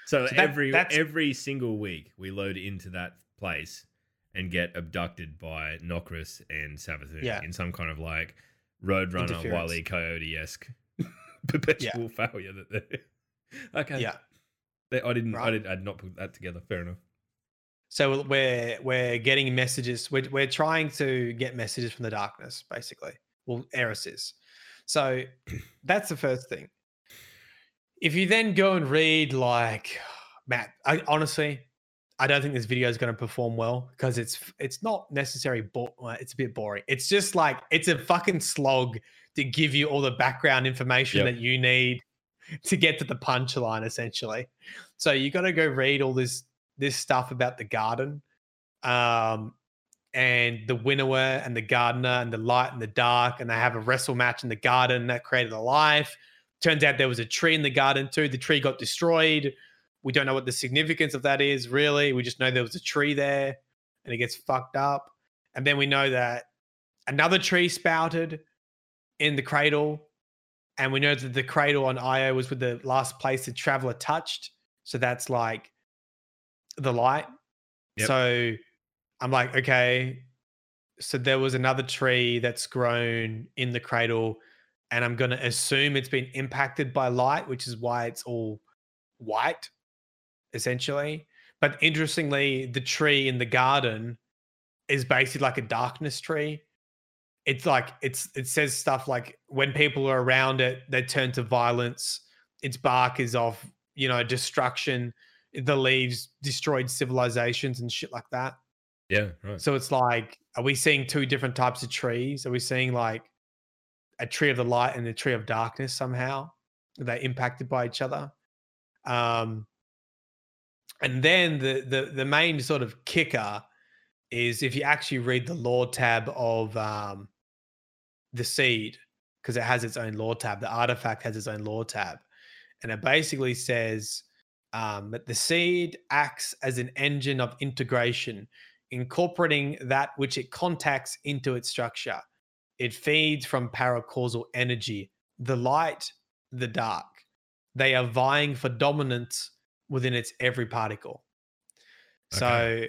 So, So that- every that's- every single week we load into that place and get abducted by Nokris and Savathun Yeah. in some kind of like Roadrunner, E. Coyote esque perpetual failure that they Okay. Yeah. They- I didn't I Right. did I'd not put that together. Fair enough. So we're we're getting messages. We're we're trying to get messages from the darkness, basically. Well, Eris is. So that's the first thing. If you then go and read like Matt, I honestly I don't think this video is going to perform well because it's it's not necessarily bo- it's a bit boring. It's just like it's a fucking slog to give you all the background information Yep. that you need to get to the punchline essentially. So you got to go read all this this stuff about the garden um and the winnower and the gardener and the light and the dark and they have a wrestle match in the garden that created a life. Turns out there was a tree in the garden too. The tree got destroyed. We don't know what the significance of that is really. We just know there was a tree there and it gets fucked up. And then we know that another tree spouted in the cradle and we know that the cradle on io was with the last place the traveler touched. So that's like the light. Yep. So I'm like, okay. So there was another tree that's grown in the cradle, and I'm gonna assume it's been impacted by light, which is why it's all white, essentially. But interestingly, the tree in the garden is basically like a darkness tree. It's like it's it says stuff like when people are around it, they turn to violence. Its bark is of you know destruction the leaves destroyed civilizations and shit like that. Yeah, right. So it's like, are we seeing two different types of trees? Are we seeing like a tree of the light and a tree of darkness somehow? Are they impacted by each other? Um, and then the the the main sort of kicker is if you actually read the lore tab of um, the seed, because it has its own lore tab. The artifact has its own lore tab, and it basically says um, that the seed acts as an engine of integration, incorporating that which it contacts into its structure. It feeds from paracausal energy, the light, the dark. They are vying for dominance within its every particle. So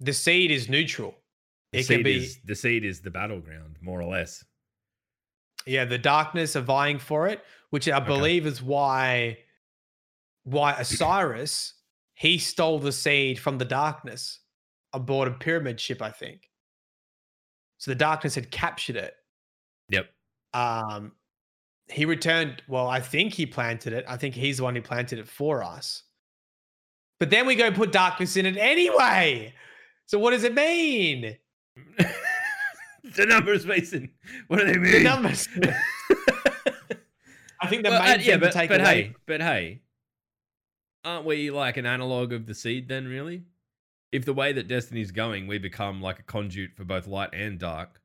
the seed is neutral. The it can be is the seed is the battleground, more or less. yeah, the darkness are vying for it, which I believe is why why Osiris he stole the seed from the darkness aboard a pyramid ship, I think. So the darkness had captured it. Yep. Um he returned, well, I think he planted it. I think he's the one who planted it for us. But then we go put darkness in it anyway. So what does it mean? the numbers, Mason. What do they mean? The numbers. I think the Well, main uh, thing yeah, but, but away. hey, but hey, aren't we like an analog of the seed then? Really, if the way that Destiny's going, we become like a conduit for both light and dark.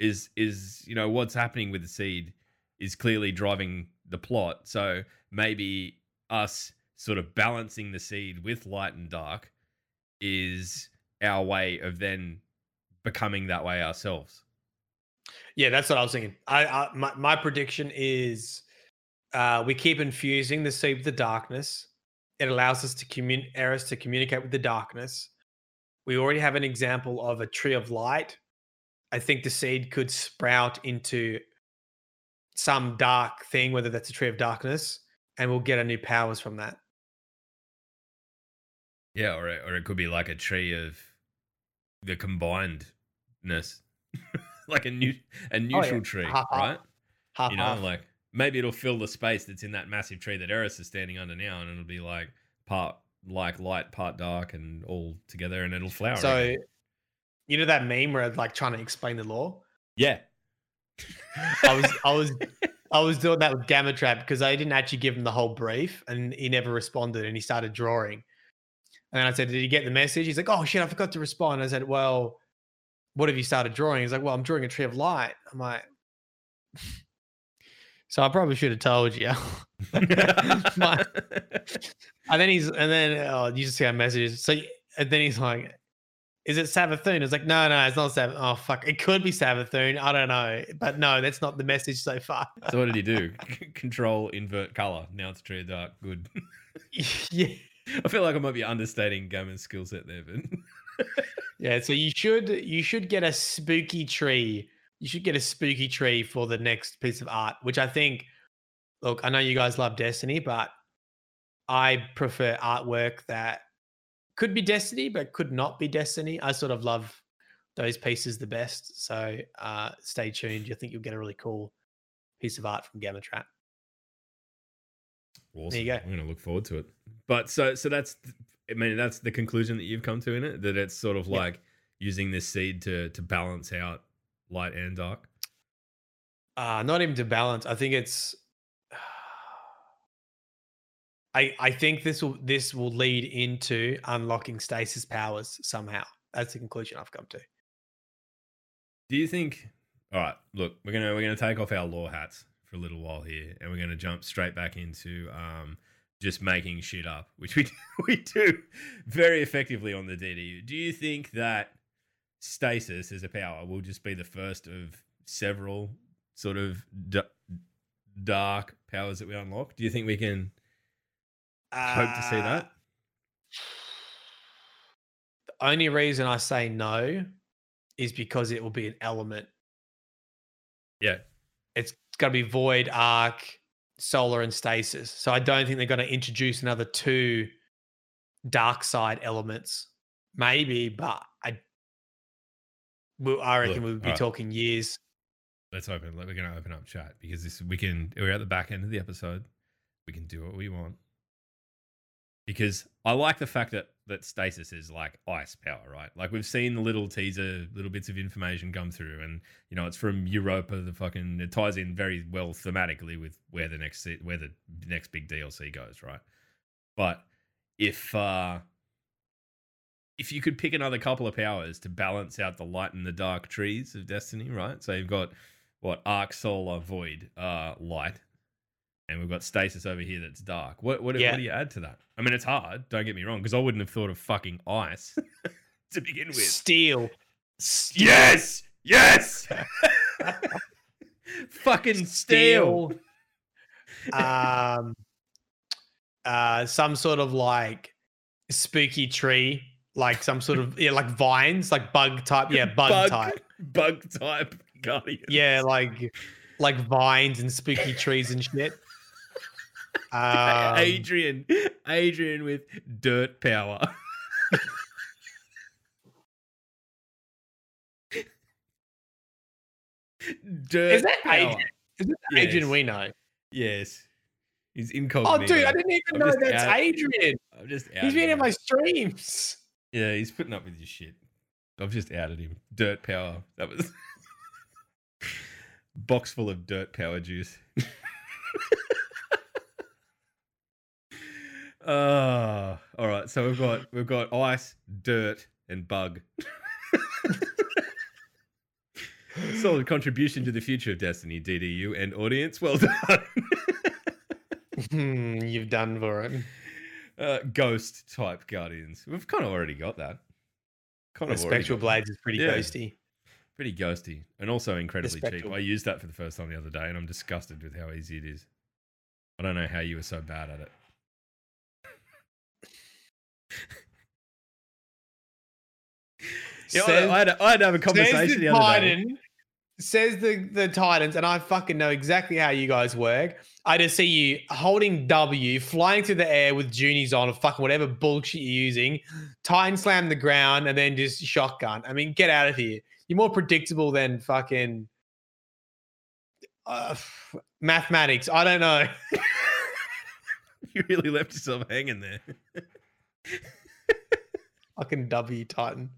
Is is you know what's happening with the seed is clearly driving the plot. So maybe us sort of balancing the seed with light and dark is our way of then becoming that way ourselves. Yeah, that's what I was thinking. I, I my, my prediction is uh, we keep infusing the seed with the darkness. It allows us to commun- Eris to communicate with the darkness. We already have an example of a tree of light. I think the seed could sprout into some dark thing, whether that's a tree of darkness, and we'll get a new powers from that. Yeah, or it, or it could be like a tree of the combinedness, like a new a oh, neutral tree, Half, half. right? Half, you know, half. like maybe it'll fill the space that's in that massive tree that Eris is standing under now, and it'll be like part like light, part dark, and all together, and it'll flower. so again. you know that meme where like trying to explain the lore. yeah, I was I was I was doing that with Gamma Trap because I didn't actually give him the whole brief and he never responded and he started drawing. And then I said, Did you get the message? He's like, Oh shit, I forgot to respond. I said, Well, what have you started drawing? He's like, Well, I'm drawing a tree of light. I'm like, So I probably should have told you. My- and then he's and then oh, you just see our messages. So and then he's like, is it Savathun? It's like, no, no, it's not Sav. Oh fuck, it could be Savathun. I don't know, but no, that's not the message so far. so what did he do? Control invert color. Now it's tree of dark. Good. yeah, I feel like I might be understating Gammon's skill set there, but yeah. So you should you should get a spooky tree. You should get a spooky tree for the next piece of art, which I think. Look, I know you guys love Destiny, but I prefer artwork that could be Destiny, but could not be Destiny. I sort of love those pieces the best. So uh, stay tuned. I think you'll get a really cool piece of art from Gamma Trap. awesome. you go. I'm going to look forward to it. But so so that's I mean that's the conclusion that you've come to in it that it's sort of Yeah. like using this seed to to balance out light and dark. Uh, not even to balance. I think it's. I I think this will this will lead into unlocking stasis powers somehow. That's the conclusion I've come to. Do you think? All right, look, we're gonna we're gonna take off our lore hats for a little while here, and we're gonna jump straight back into um, just making shit up, which we we do very effectively on the DDU. Do you think that stasis as a power will just be the first of several sort of d- dark powers that we unlock? Do you think we can hope to see Uh, that? The only reason I say no is because it will be an element. Yeah, It's going to be void, arc, solar, and stasis. So I don't think they're going to introduce another two dark side elements. Maybe, but well, I reckon Look, we'll be alright. talking years. let's open. We're gonna open up chat because this we can. We're at the back end of the episode. We can do what we want. Because I like the fact that that stasis is like ice power, right? Like we've seen the little teaser, little bits of information come through, and you know it's from Europa. The fucking it ties in very well thematically with where the next where the next big DLC goes, right? But if uh if you could pick another couple of powers to balance out the light and the dark trees of Destiny, right? So you've got what arc, solar, void, uh, light, and we've got stasis over here that's dark. What what, Yeah. what do you add to that? I mean, it's hard. Don't get me wrong, because I wouldn't have thought of fucking ice to begin with. Steel. Yes, yes. fucking steel. um, uh, some sort of like spooky tree, like some sort of yeah, like vines, like bug type. Yeah, bug, type. Bug type guardian. Yeah, like like vines and spooky trees and shit. Um, Adrian, Adrian with dirt power. dirt is that power. Adrian? Is that the Adrian Yes. we know? Yes, he's in Oh, dude, I didn't even I'm know that's out- Adrian. I'm just He's been in my streams. Yeah, he's putting up with your shit. I've just outed him. Dirt power. That was box full of dirt power juice. uh, all right. So we've got we've got ice, dirt, and bug. Solid contribution to the future of Destiny, DDU and audience. Well done. Hmm, You've done for it. Uh, ghost type guardians. We've kind of already got that. Kind The of spectral blades is pretty Yeah. ghosty. Pretty ghosty and also incredibly cheap. I used that for the first time the other day and I'm disgusted with how easy it is. I don't know how you were so bad at it. Yeah, Says- I, had, I had to have a conversation the, other day. Says the the Titans, and I fucking know exactly how you guys work. I just see you holding W, flying through the air with Junies on, or fucking whatever bullshit you're using. Titan slam the ground, and then just shotgun. I mean, get out of here. You're more predictable than fucking uh, mathematics. I don't know. You really left yourself hanging there. fucking W Titan.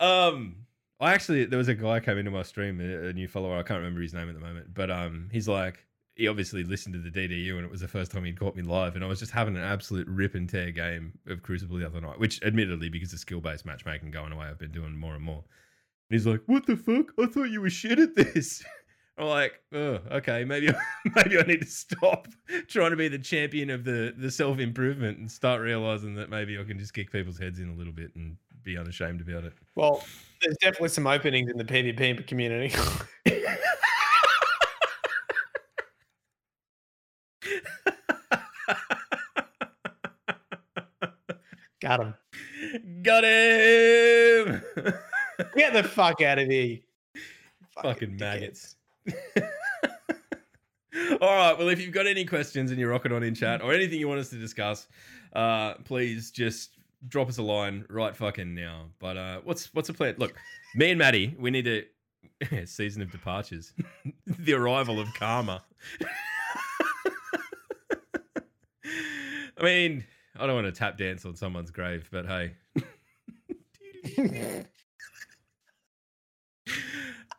Um, I actually there was a guy came into my stream, a, new follower. I can't remember his name at the moment, but um, he's like he obviously listened to the DDU, and it was the first time he'd caught me live, and I was just having an absolute rip and tear game of Crucible the other night. Which, admittedly, because of skill based matchmaking going away, I've been doing more and more. And he's like, "What the fuck? I thought you were shit at this." I'm like, oh, okay, maybe maybe I need to stop trying to be the champion of the the self improvement and start realizing that maybe I can just kick people's heads in a little bit and be unashamed about it. Well, there's definitely some openings in the PvP community. Got him. Got him! Get the fuck out of here. you Fucking maggots. All right. Well, if you've got any questions and you're rocking on in chat or anything you want us to discuss, uh, please just drop us a line right fucking now. But uh, what's what's the plan? Look, me and Maddie, we need a season of departures, the arrival of karma. I mean, I don't want to tap dance on someone's grave, but hey.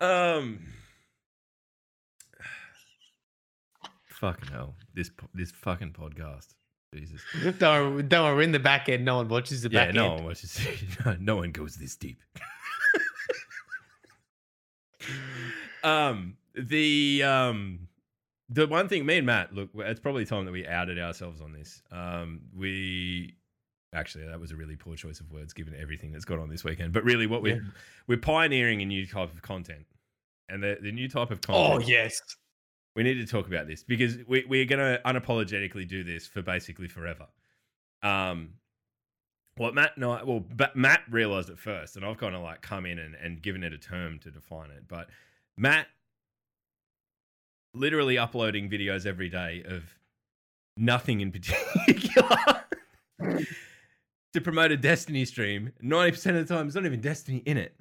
Um. Fucking hell! This this fucking podcast. Jesus. don't, worry, don't worry, we're in the back end. No one watches the Yeah, back no end. one watches. no, one goes this deep. um, the um, the one thing, me and Matt, look, it's probably time that we outed ourselves on this. Um, we actually that was a really poor choice of words given everything that's gone on this weekend. But really, what we're Yeah. we're pioneering a new type of content, and the the new type of content. Oh, yes. We need to talk about this because we, we're going to unapologetically do this for basically forever. Um, what Matt and I, well, but Matt realized it first, and I've kind of like come in and, and given it a term to define it. But Matt literally uploading videos every day of nothing in particular to promote a Destiny stream. 90% of the time, there's not even Destiny in it.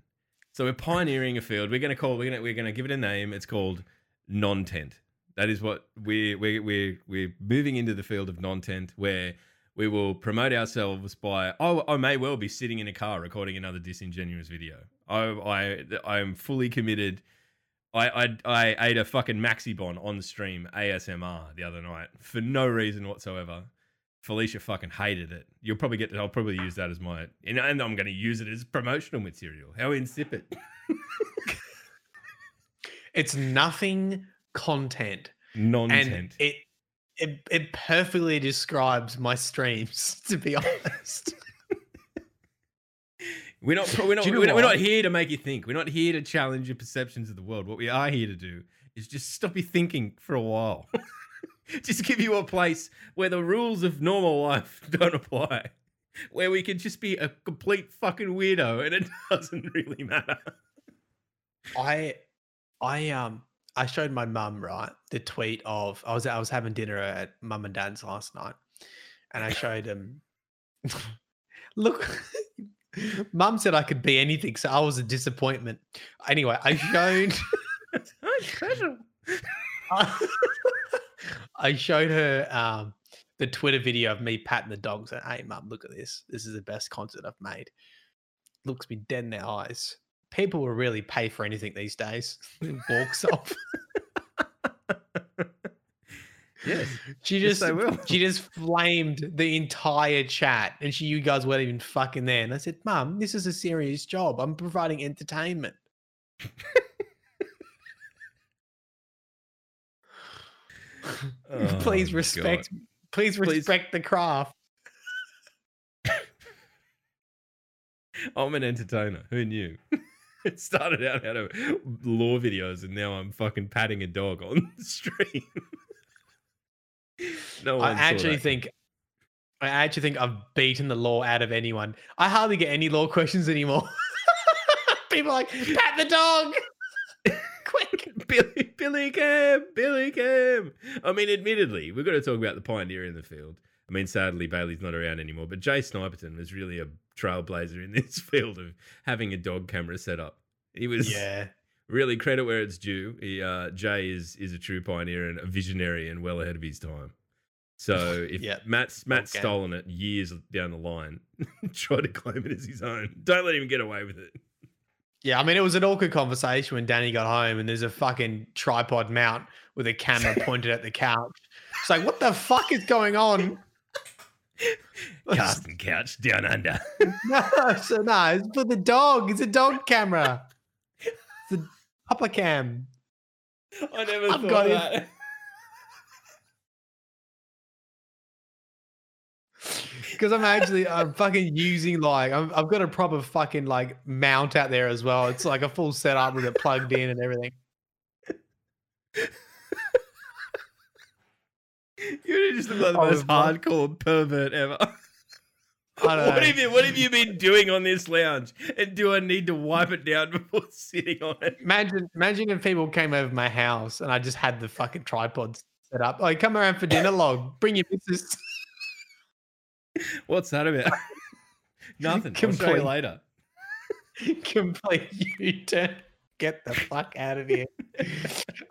So we're pioneering a field. We're going to call, we're going to, we're going to give it a name. It's called non-tent. That is what we're we're we're we're moving into the field of non-tent where we will promote ourselves by oh I may well be sitting in a car recording another disingenuous video. I I I am fully committed. I I I ate a fucking Maxibon on stream ASMR the other night for no reason whatsoever. Felicia fucking hated it. You'll probably get. I'll probably use that as my, and and I'm going to use it as promotional material. How insipid. It's nothing content. Non-tent. And it, it it perfectly describes my streams, to be honest. We're not. We're not. You know We're not, we're not here to make you think. We're not here to challenge your perceptions of the world. What we are here to do is just stop you thinking for a while. just give you a place where the rules of normal life don't apply, where we can just be a complete fucking weirdo and it doesn't really matter. I I um I showed my mum right the tweet of I was I was having dinner at mum and dad's last night, and I showed him. Look, mum said I could be anything, so I was a disappointment. Anyway, I showed. Special. I showed her um, the Twitter video of me patting the dogs. And hey, mum, look at this. This is the best concert I've made. Looks me dead in the eyes. People will really pay for anything these days. Walks off. Yes. She Yes, just they will. she just flamed the entire chat, and she you guys weren't even fucking there. And I said, "Mum, this is a serious job. I'm providing entertainment." Oh, please respect. Please. respect the craft. I'm an entertainer. Who knew? it started out out of lore videos, and now I'm fucking patting a dog on the stream. No I actually think I actually think I've beaten the lore out of anyone. I hardly get any lore questions anymore. People are like, pat the dog. Quick. Billy, Billy Cam, Billy Cam. I mean, admittedly, we've got to talk about the pioneer in the field. I mean, sadly, Bailey's not around anymore, but Jay Sniperton was really a trailblazer in this field of having a dog camera set up. He was Yeah. really credit where it's due. He, uh, Jay is is a true pioneer and a visionary and well ahead of his time. So if Yeah. Matt's Matt's Okay. stolen it years down the line, try to claim it as his own. Don't let him get away with it. Yeah, I mean, it was an awkward conversation when Danny got home and there's a fucking tripod mount with a camera pointed at the couch. It's like, what the fuck is going on? Carsten Couch down under. no, so no, it's for the dog. It's a dog camera. It's a upper cam. I never I've thought got it. that. Because I'm actually I'm fucking using like I'm, I've got a proper fucking like mount out there as well. It's like a full setup with it plugged in and everything. You're just like the I most was like- hardcore pervert ever. What have you What have you been doing on this lounge? And do I need to wipe it down before sitting on it? Imagine imagine if people came over my house and I just had the fucking tripods set up. Like, come around for dinner log. Bring your missus. What's that about? Nothing. I'll show you Complete- later. complete U-turn. Get the fuck out of here.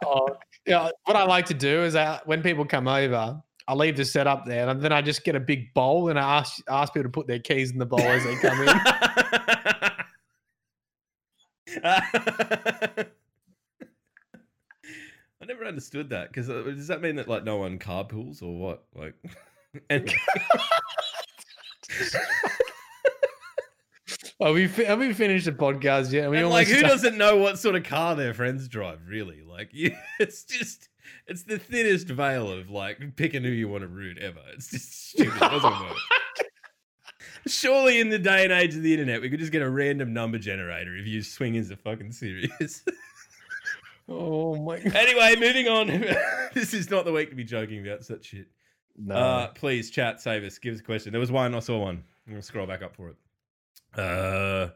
oh, yeah. What I like to do is I, when people come over, I leave the setup there, and then I just get a big bowl and I ask ask people to put their keys in the bowl as they come in. I never understood that because uh, does that mean that like no one carpools or what? Like, and Well, we have we finished the podcast yet? We And like, who done. doesn't know what sort of car their friends drive? Really, like, you, it's just, it's the thinnest veil of like picking who you want to root ever. It's just stupid. It doesn't work. Surely, in the day and age of the internet, we could just get a random number generator if you swing swingers are fucking serious. Oh my god! anyway, moving on. this is not the week to be joking about such shit. No. Uh, please, chat, save us. Give us a question. There was one. I saw one. I'm gonna scroll back up for it. Uh,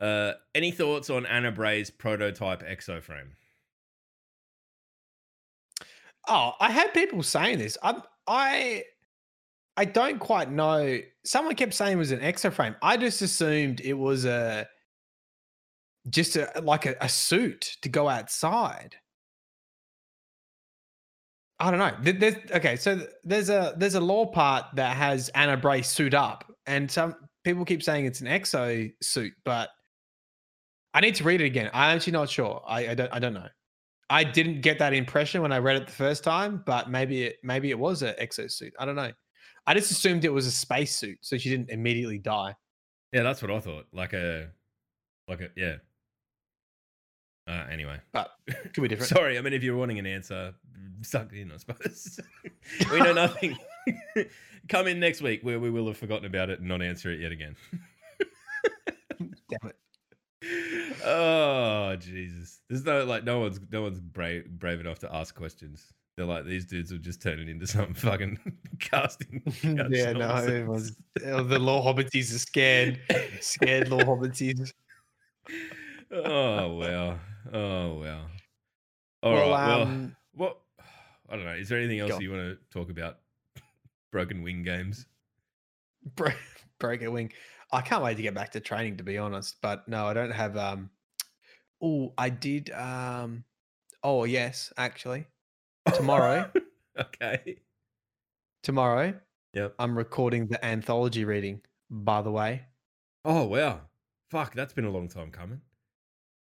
uh, any thoughts on Ana Bray's prototype exoframe? Oh, I had people saying this. I I I don't quite know. Someone kept saying it was an exoframe. I just assumed it was a just a like a, a suit to go outside. I don't know. There's, okay, so there's a there's a lore part that has Anna Bray suit up, and some people keep saying it's an exo suit, but I need to read it again. I'm actually not sure. I, I don't I don't know. I didn't get that impression when I read it the first time, but maybe it maybe it was an exosuit. I don't know. I just assumed it was a spacesuit, so she didn't immediately die. Yeah, that's what I thought. Like a, like a, yeah. Uh, anyway, But could be different. sorry. I mean, if you're wanting an answer, suck in. I suppose we know nothing. Come in next week where we will have forgotten about it and not answer it yet again. Damn it. oh Jesus! There's no like no one's no one's brave brave enough to ask questions. They're like these dudes will just turn it into some fucking casting. yeah, no, everyone's, oh, the lore hobbitses are scared. Scared lore hobbitses. oh wow! Oh wow! All right. well, Well, um, what? I don't know. Is there anything else you want to talk about? Broken wing games. bro- broke a wing. I can't wait to get back to training, to be honest. But no, I don't have. Um, oh, I did. Um, oh yes, actually, tomorrow. okay. tomorrow. Yep. I'm recording the anthology reading. By the way, Oh wow! Fuck, that's been a long time coming.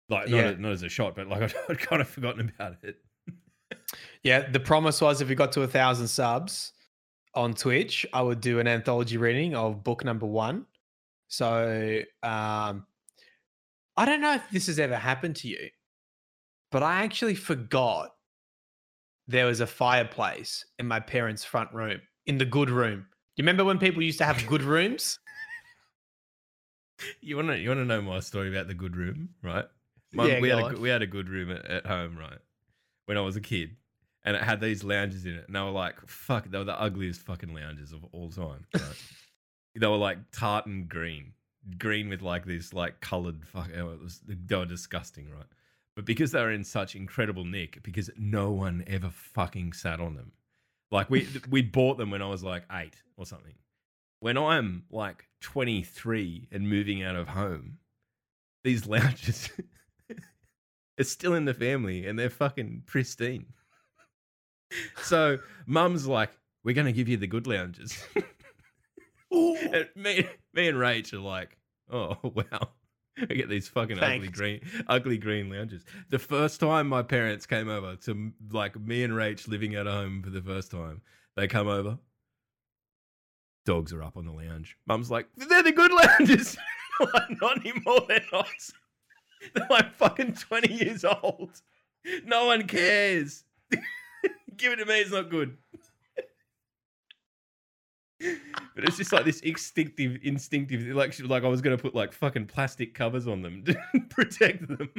Like not, Yeah. a, not as a shot, but like I'd, I'd kind of forgotten about it. yeah, the promise was if we got to a thousand subs on Twitch, I would do an anthology reading of book number one. So, um, I don't know if this has ever happened to you, but I actually forgot there was a fireplace in my parents' front room in the good room. You remember when people used to have good rooms? You want to you want to know my story about the good room, right? My, Yeah, we had a, good- we had a good room at, at home, right? When I was a kid, and it had these lounges in it, and they were like, fuck, they were the ugliest fucking lounges of all time. Right? they were like tartan green, green with like this like colored fuck. oh, It was they were disgusting, right? But because they were in such incredible nick, because no one ever fucking sat on them. Like we we bought them when I was like eight or something. When I'm like 23 and moving out of home, these lounges are still in the family and they're fucking pristine. So mum's like, we're gonna give you the good lounges. and me, me and Rach are like, oh wow. We get these fucking ugly green, ugly green lounges. The first time my parents came over to like me and Rach living at home for the first time, they come over. Dogs are up on the lounge. Mum's like, they're the good lounges. like, not anymore. They're not. They're like fucking twenty years old. No one cares. Give it to me. It's not good. But it's just like this instinctive, instinctive. Like, like I was gonna put like fucking plastic covers on them to protect them.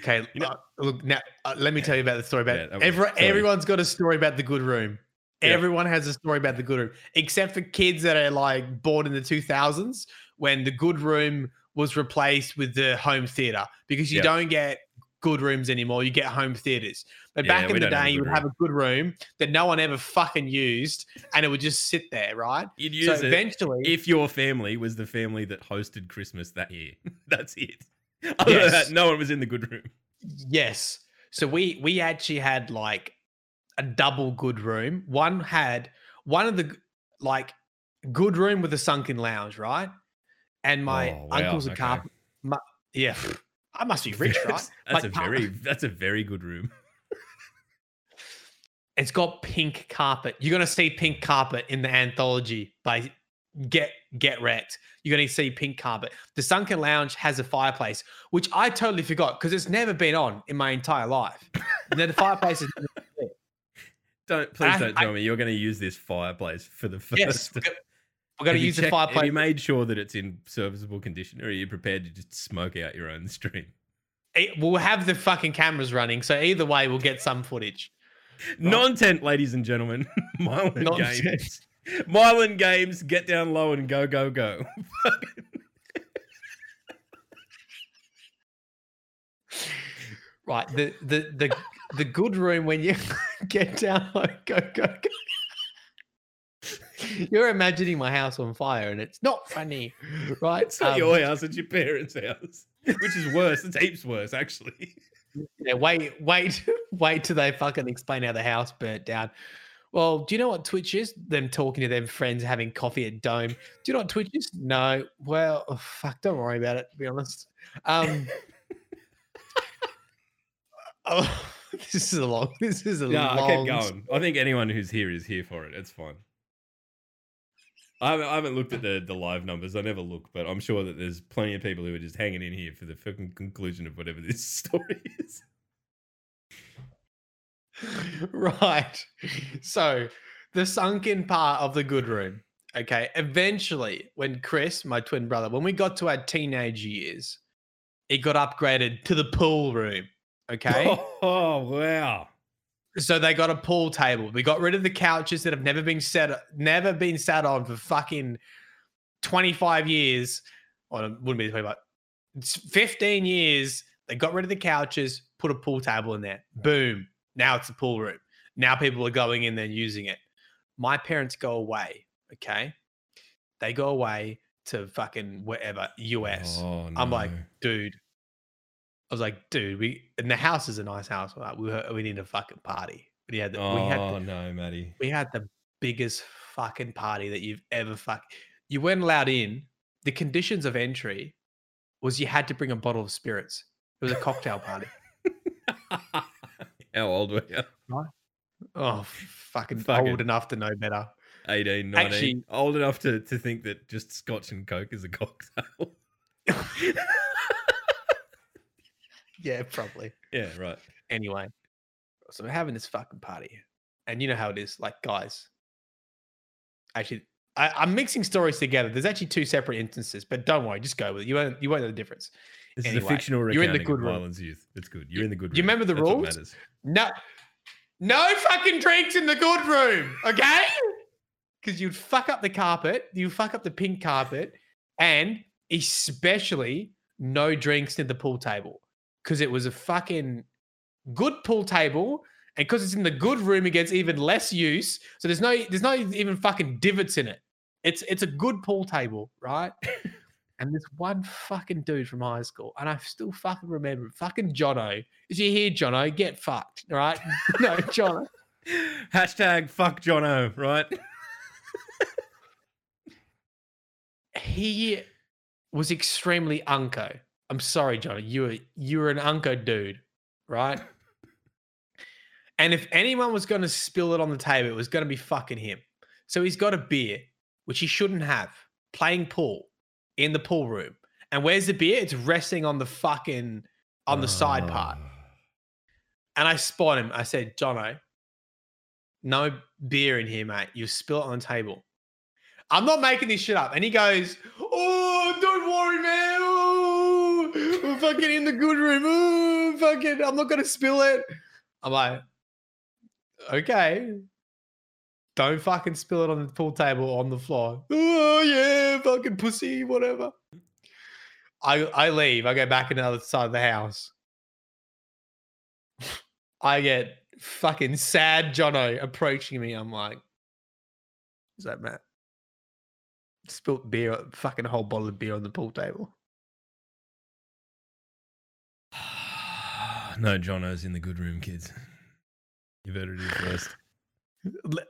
Okay, You know- uh, look now. Uh, let me tell you about the story about Yeah, was- every, everyone's got a story about the good room. Yeah. Everyone has a story about the good room, except for kids that are like born in the two thousands when the good room was replaced with the home theater because you Yeah. don't get good rooms anymore. You get home theaters. But Yeah, back in the don't have a day, you would have a good room that no one ever fucking used, and it would just sit there, right? You'd so use it eventually, if your family was the family that hosted Christmas that year. That's it. Other than that, no one was in the good room. Yes. So we we actually had like a double good room. One had one of the like good room with a sunken lounge, right? And my Oh, wow, uncle's a okay. carpenter. Yeah, I must be rich, right? That's, My a pa- very that's a very good room. It's got pink carpet. You're gonna see pink carpet in the anthology by Get Get Wrecked. You're gonna see pink carpet. The sunken lounge has a fireplace, which I totally forgot because it's never been on in my entire life. and then the fireplace is Don't please I- don't I- tell me you're going to use this fireplace for the first. yes, gonna Have you use the checked- Have you made sure that it's in serviceable condition, or are you prepared to just smoke out your own stream? It- we'll have the fucking cameras running, so either way, we'll get some footage. Non-tent, ladies and gentlemen. Mylan Non-tent. Games. Mylan Games. Get down low and go, go, go. Right, the the the the good room when you get down, like, go go go. You're imagining my house on fire, and it's not funny, right? It's not Um, your house, it's your parents' house. Which is worse. It's heaps worse, actually. Yeah, wait, wait, wait till they fucking explain how the house burnt down. Well, do you know what Twitch is? Them talking to them friends having coffee at Dome. Do you know what Twitch is? No. Well, oh, fuck, don't worry about it, to be honest. Um Oh, this is a long this is a Yeah, long I keep going. I think anyone who's here is here for it. It's fine. I haven't, I haven't looked at the, the live numbers. I never look, but I'm sure that there's plenty of people who are just hanging in here for the fucking conclusion of whatever this story is. right. So the sunken part of the good room. Okay. Eventually, when Chris, my twin brother, when we got to our teenage years, it got upgraded to the pool room. Okay. Oh, wow. So they got a pool table. We got rid of the couches that have never been set never been sat on for fucking 25 years. Or it wouldn't be 25. It's 15 years. They got rid of the couches, put a pool table in there. Boom. Now it's a pool room. Now people are going in there and using it. My parents go away. Okay. They go away to fucking wherever, US. Oh, I'm like, dude. I was like, dude, we and the house is a nice house. Like, we we need a fucking party. We had the, we had oh the, no, Maddie. we had the biggest fucking party that you've ever fuck. You weren't allowed in. The conditions of entry was you had to bring a bottle of spirits. It was a cocktail party. How old were you? Oh, fucking Fucking- old enough to know better. 18, 19. Actually- old enough to, to think that just scotch and coke is a cocktail. Yeah, probably. yeah, right. Anyway, so we're having this fucking party, and you know how it is. Like, guys, actually, I, I'm mixing stories together. There's actually two separate instances, but don't worry, just go with it. You won't, you won't know the difference. This is a fictional you're in the good room. Youth. It's good. You're in the good room. you remember the That's rules? No, No fucking drinks in the good room, okay? Because you'd fuck up the carpet, you fuck up the pink carpet, and especially no drinks in the pool table. Because it was a fucking good pool table, and because it's in the good room, it gets even less use. So there's no there's no even fucking divots in it. It's it's a good pool table, right? and this one fucking dude from high school, and I still fucking remember it, fucking Jono. Is you here, Jono? Get fucked, right? no, Jono. Hashtag fuck Jono, right? He was extremely unco. I'm sorry, Johnny. You were you were an unco dude, right? And if anyone was going to spill it on the table, it was going to be fucking him. So he's got a beer, which he shouldn't have, playing pool in the pool room. And where's the beer? It's resting on the fucking on the side part. Ah. And I spot him. I said, Jono, no beer in here, mate. You spill it on the table. I'm not making this shit up. And he goes, Oh, don't worry, man. Oh, we're fucking in the good room. Oh, fucking, I'm not gonna spill it. I'm like, okay. Don't fucking spill it on the pool table on the floor. Oh yeah, fucking pussy, whatever. I I leave. I go back into the other side of the house. I get fucking sad Jono approaching me. I'm like, is that Matt? Spilt beer, fucking whole bottle of beer on the pool table. No, Jono's in the good room, kids. You've heard it here first.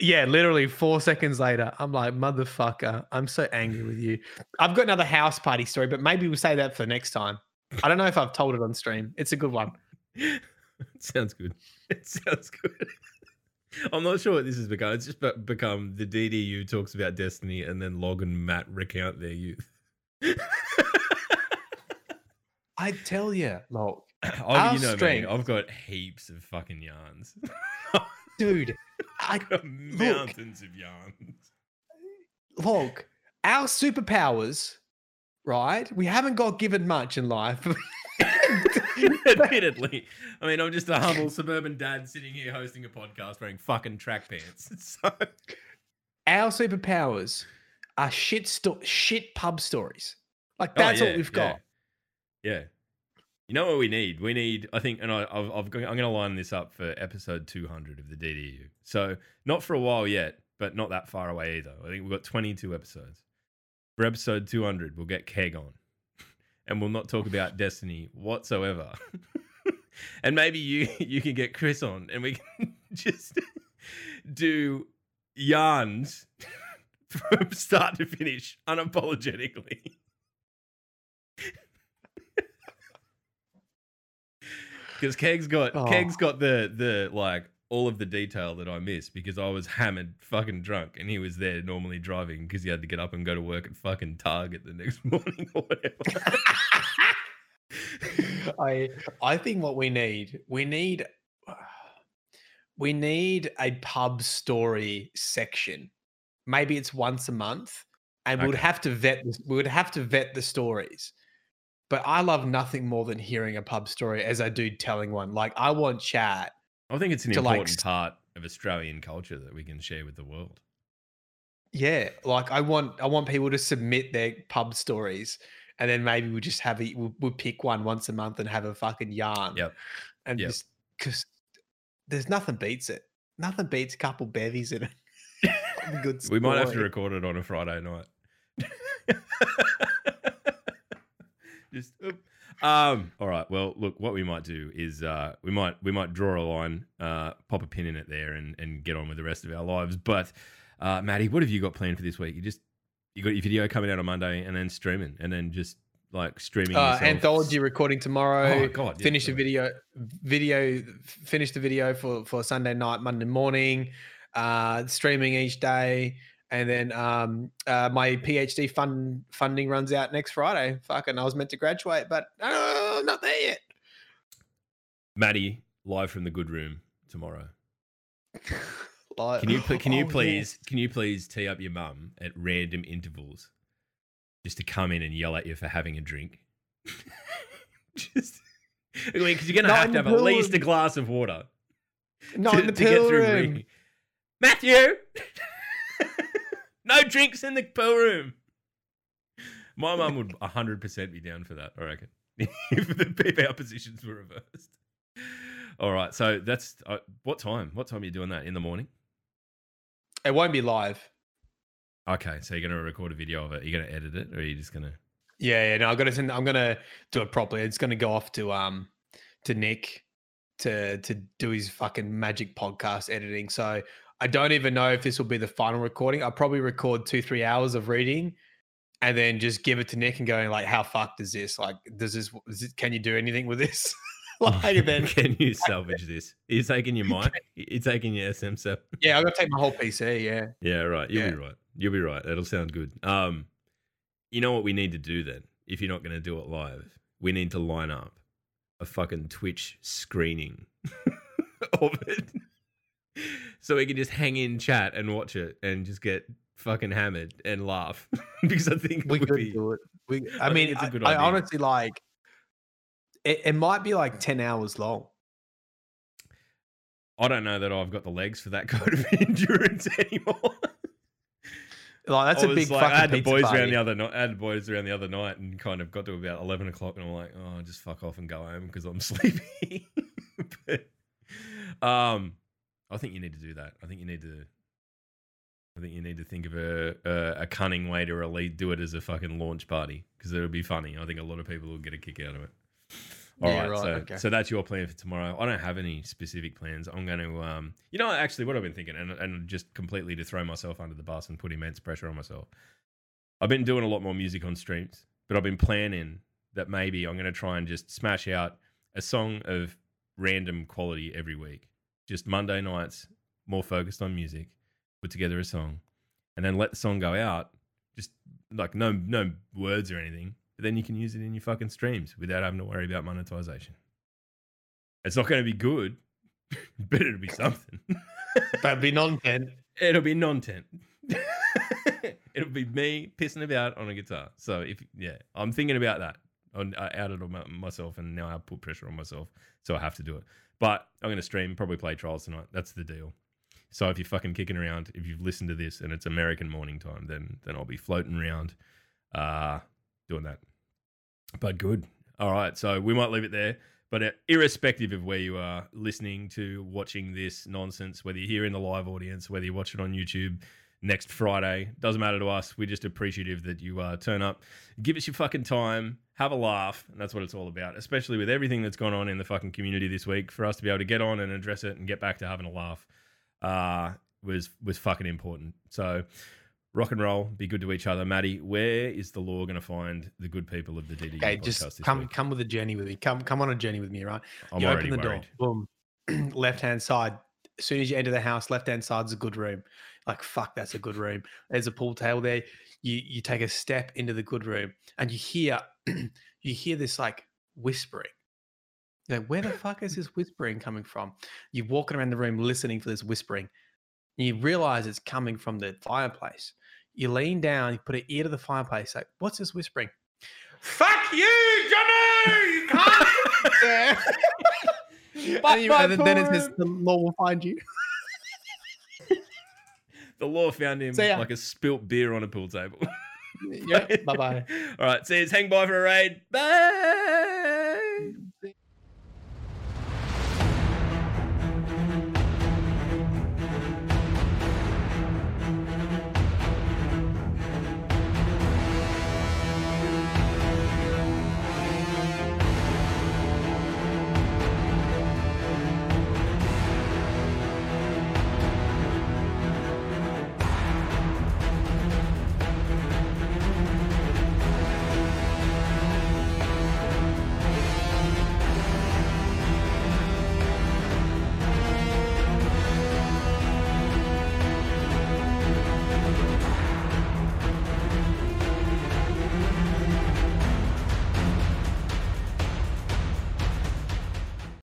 Yeah, literally four seconds later, I'm like, motherfucker, I'm so angry with you. I've got another house party story, but maybe we'll say that for next time. I don't know if I've told it on stream. It's a good one. it sounds good. It sounds good. I'm not sure what this has become. It's just become the DDU talks about Destiny and then Log and Matt recount their youth. I tell you, look, oh, you know me. I've got heaps of fucking yarns. dude, I I've got mountains of yarns. look, our superpowers, right? We haven't got given much in life. Admittedly, I mean, I'm just a humble suburban dad sitting here hosting a podcast wearing fucking track pants. So our superpowers are shit sto- shit pub stories. Like Oh, that's yeah, what we've yeah. got. Yeah. You know what we need? We need, I think, and I, I've, I've, I'm going to line this up for episode 200 of the DDU. So not for a while yet, but not that far away either. I think we've got 22 episodes. For episode 200, we'll get Keg on, and we'll not talk about Destiny whatsoever. and maybe you you can get Chris on, and we can just do yarns from start to finish unapologetically. Because Keg's got Oh. Keg's got the the like all of the detail that I missed because I was hammered, fucking drunk, and he was there normally driving because he had to get up and go to work at fucking Target the next morning or whatever. I I think what we need, we need we need a pub story section. Maybe it's once a month, and we would have to vet we would have to vet the stories. But I love nothing more than hearing a pub story as I do telling one. Like I want chat. I think it's an To, like, important part of Australian culture that we can share with the world. Yeah, like I want I want people to submit their pub stories, and then maybe we just have a we'll, we'll pick one once a month and have a fucking yarn. Yep. And Yep. just because there's nothing beats it. Nothing beats a couple bevies in it. Fucking Good We might have to record it on a Friday night. Just oop. um. All right. Well, look. What we might do is uh, we might we might draw a line, uh, pop a pin in it there, and and get on with the rest of our lives. But uh, Maddie, what have you got planned for this week? You just you got your video coming out on Monday, and then streaming, and then just like streaming Uh, yourself. anthology recording tomorrow. Oh God! yeah, finish the video. Video. Finish the video for for Sunday night, Monday morning. Uh, streaming each day, and then um, uh, my PhD fund funding runs out next Friday. Fucking, I was meant to graduate, but uh, I'm not there yet. Maddie live from the good room tomorrow. Like- Can you can you Oh, please can you please tee up your mum at random intervals just to come in and yell at you for having a drink? just I mean, because you're gonna No, have to have at least a glass of water. Not to, in the to get through room. Matthew, no drinks in the pill room. My mum would 100% be down for that, I reckon, if, the, if positions were reversed. All right, so that's uh, what time? What time are you doing that in the morning? It won't be live. Okay, so you're going to record a video of it. You're going to edit it, or are you just going to? Yeah, yeah. No, I'm gonna send. I'm gonna do it properly. It's gonna go off to um to Nick to to do his fucking magic podcast editing. So I don't even know if this will be the final recording. I'll probably record two three hours of reading, and then just give it to Nick and going like, "How fucked is this? Like, does this? Is it, can you do anything with this?" like, then can you salvage this? Are you taking your mic? You're taking your SM7? yeah, I'm gonna take my whole PC. Yeah, Yeah, right. You'll Yeah. be right. You'll be right. That'll sound good. Um, you know what we need to do then? If you're not going to do it live, we need to line up a fucking Twitch screening of it, so we can just hang in chat and watch it and just get fucking hammered and laugh because I think we could be. do it. We, I I, mean, it's a I, good I idea. honestly like. It, it might be like ten hours long. I don't know that I've got the legs for that kind of endurance anymore. Like that's I a big like, fucking I had the boys party. around the other night. I had the boys around the other night and kind of got to about eleven o'clock, and I'm like, oh, just fuck off and go home because I'm sleepy. but, um, I think you need to do that. I think you need to. I think you need to think of a a, a cunning way to really do it as a fucking launch party because it'll be funny. I think a lot of people will get a kick out of it. All Yeah, right, right, so okay. so that's your plan for tomorrow. I don't have any specific plans. I'm going to, um, you know, actually, what I've been thinking, and and just completely to throw myself under the bus and put immense pressure on myself. I've been doing a lot more music on streams, but I've been planning that maybe I'm going to try and just smash out a song of random quality every week. Just Monday nights, more focused on music, put together a song, and then let the song go out. Just like no no words or anything, but then you can use it in your fucking streams without having to worry about monetization. It's not going to be good, but it'll be something. That'd be non-tent. It'll be non-tent. It'll be me pissing about on a guitar. So if yeah, I'm thinking about that. On, I on myself, and now I put pressure on myself, so I have to do it. But I'm going to stream, probably play trials tonight. That's the deal. So if you're fucking kicking around, if you've listened to this and it's American morning time, then then I'll be floating around, uh, doing that. But good. All right. So we might leave it there. But uh, irrespective of where you are listening to, watching this nonsense, whether you're here in the live audience, whether you watch it on YouTube next Friday, doesn't matter to us. We're just appreciative that you uh, turn up, give us your fucking time, have a laugh, and that's what it's all about. Especially with everything that's gone on in the fucking community this week, for us to be able to get on and address it and get back to having a laugh uh, was was fucking important. So rock and roll, be good to each other. Maddie, where is the lore going to find the good people of the DD Okay, podcast just come week? come with a journey with me. Come come on a journey with me, right? I'm you already open the worried. door, boom, left hand side. As soon as you enter the house, left hand side's a good room. Like fuck, that's a good room. There's a pool table there. You you take a step into the good room, and you hear you hear this like whispering. You're like, where the fuck is this whispering coming from? You're walking around the room listening for this whispering. And you realize it's coming from the fireplace. You lean down, you put an ear to the fireplace, like, what's this whispering? Fuck you, Johnny! You can't. and, you- and then, then it says the lore will find you. The lore found him See ya. like a spilt beer on a pool table. yeah, bye bye. All right, see you. Hang by for a raid. Bye.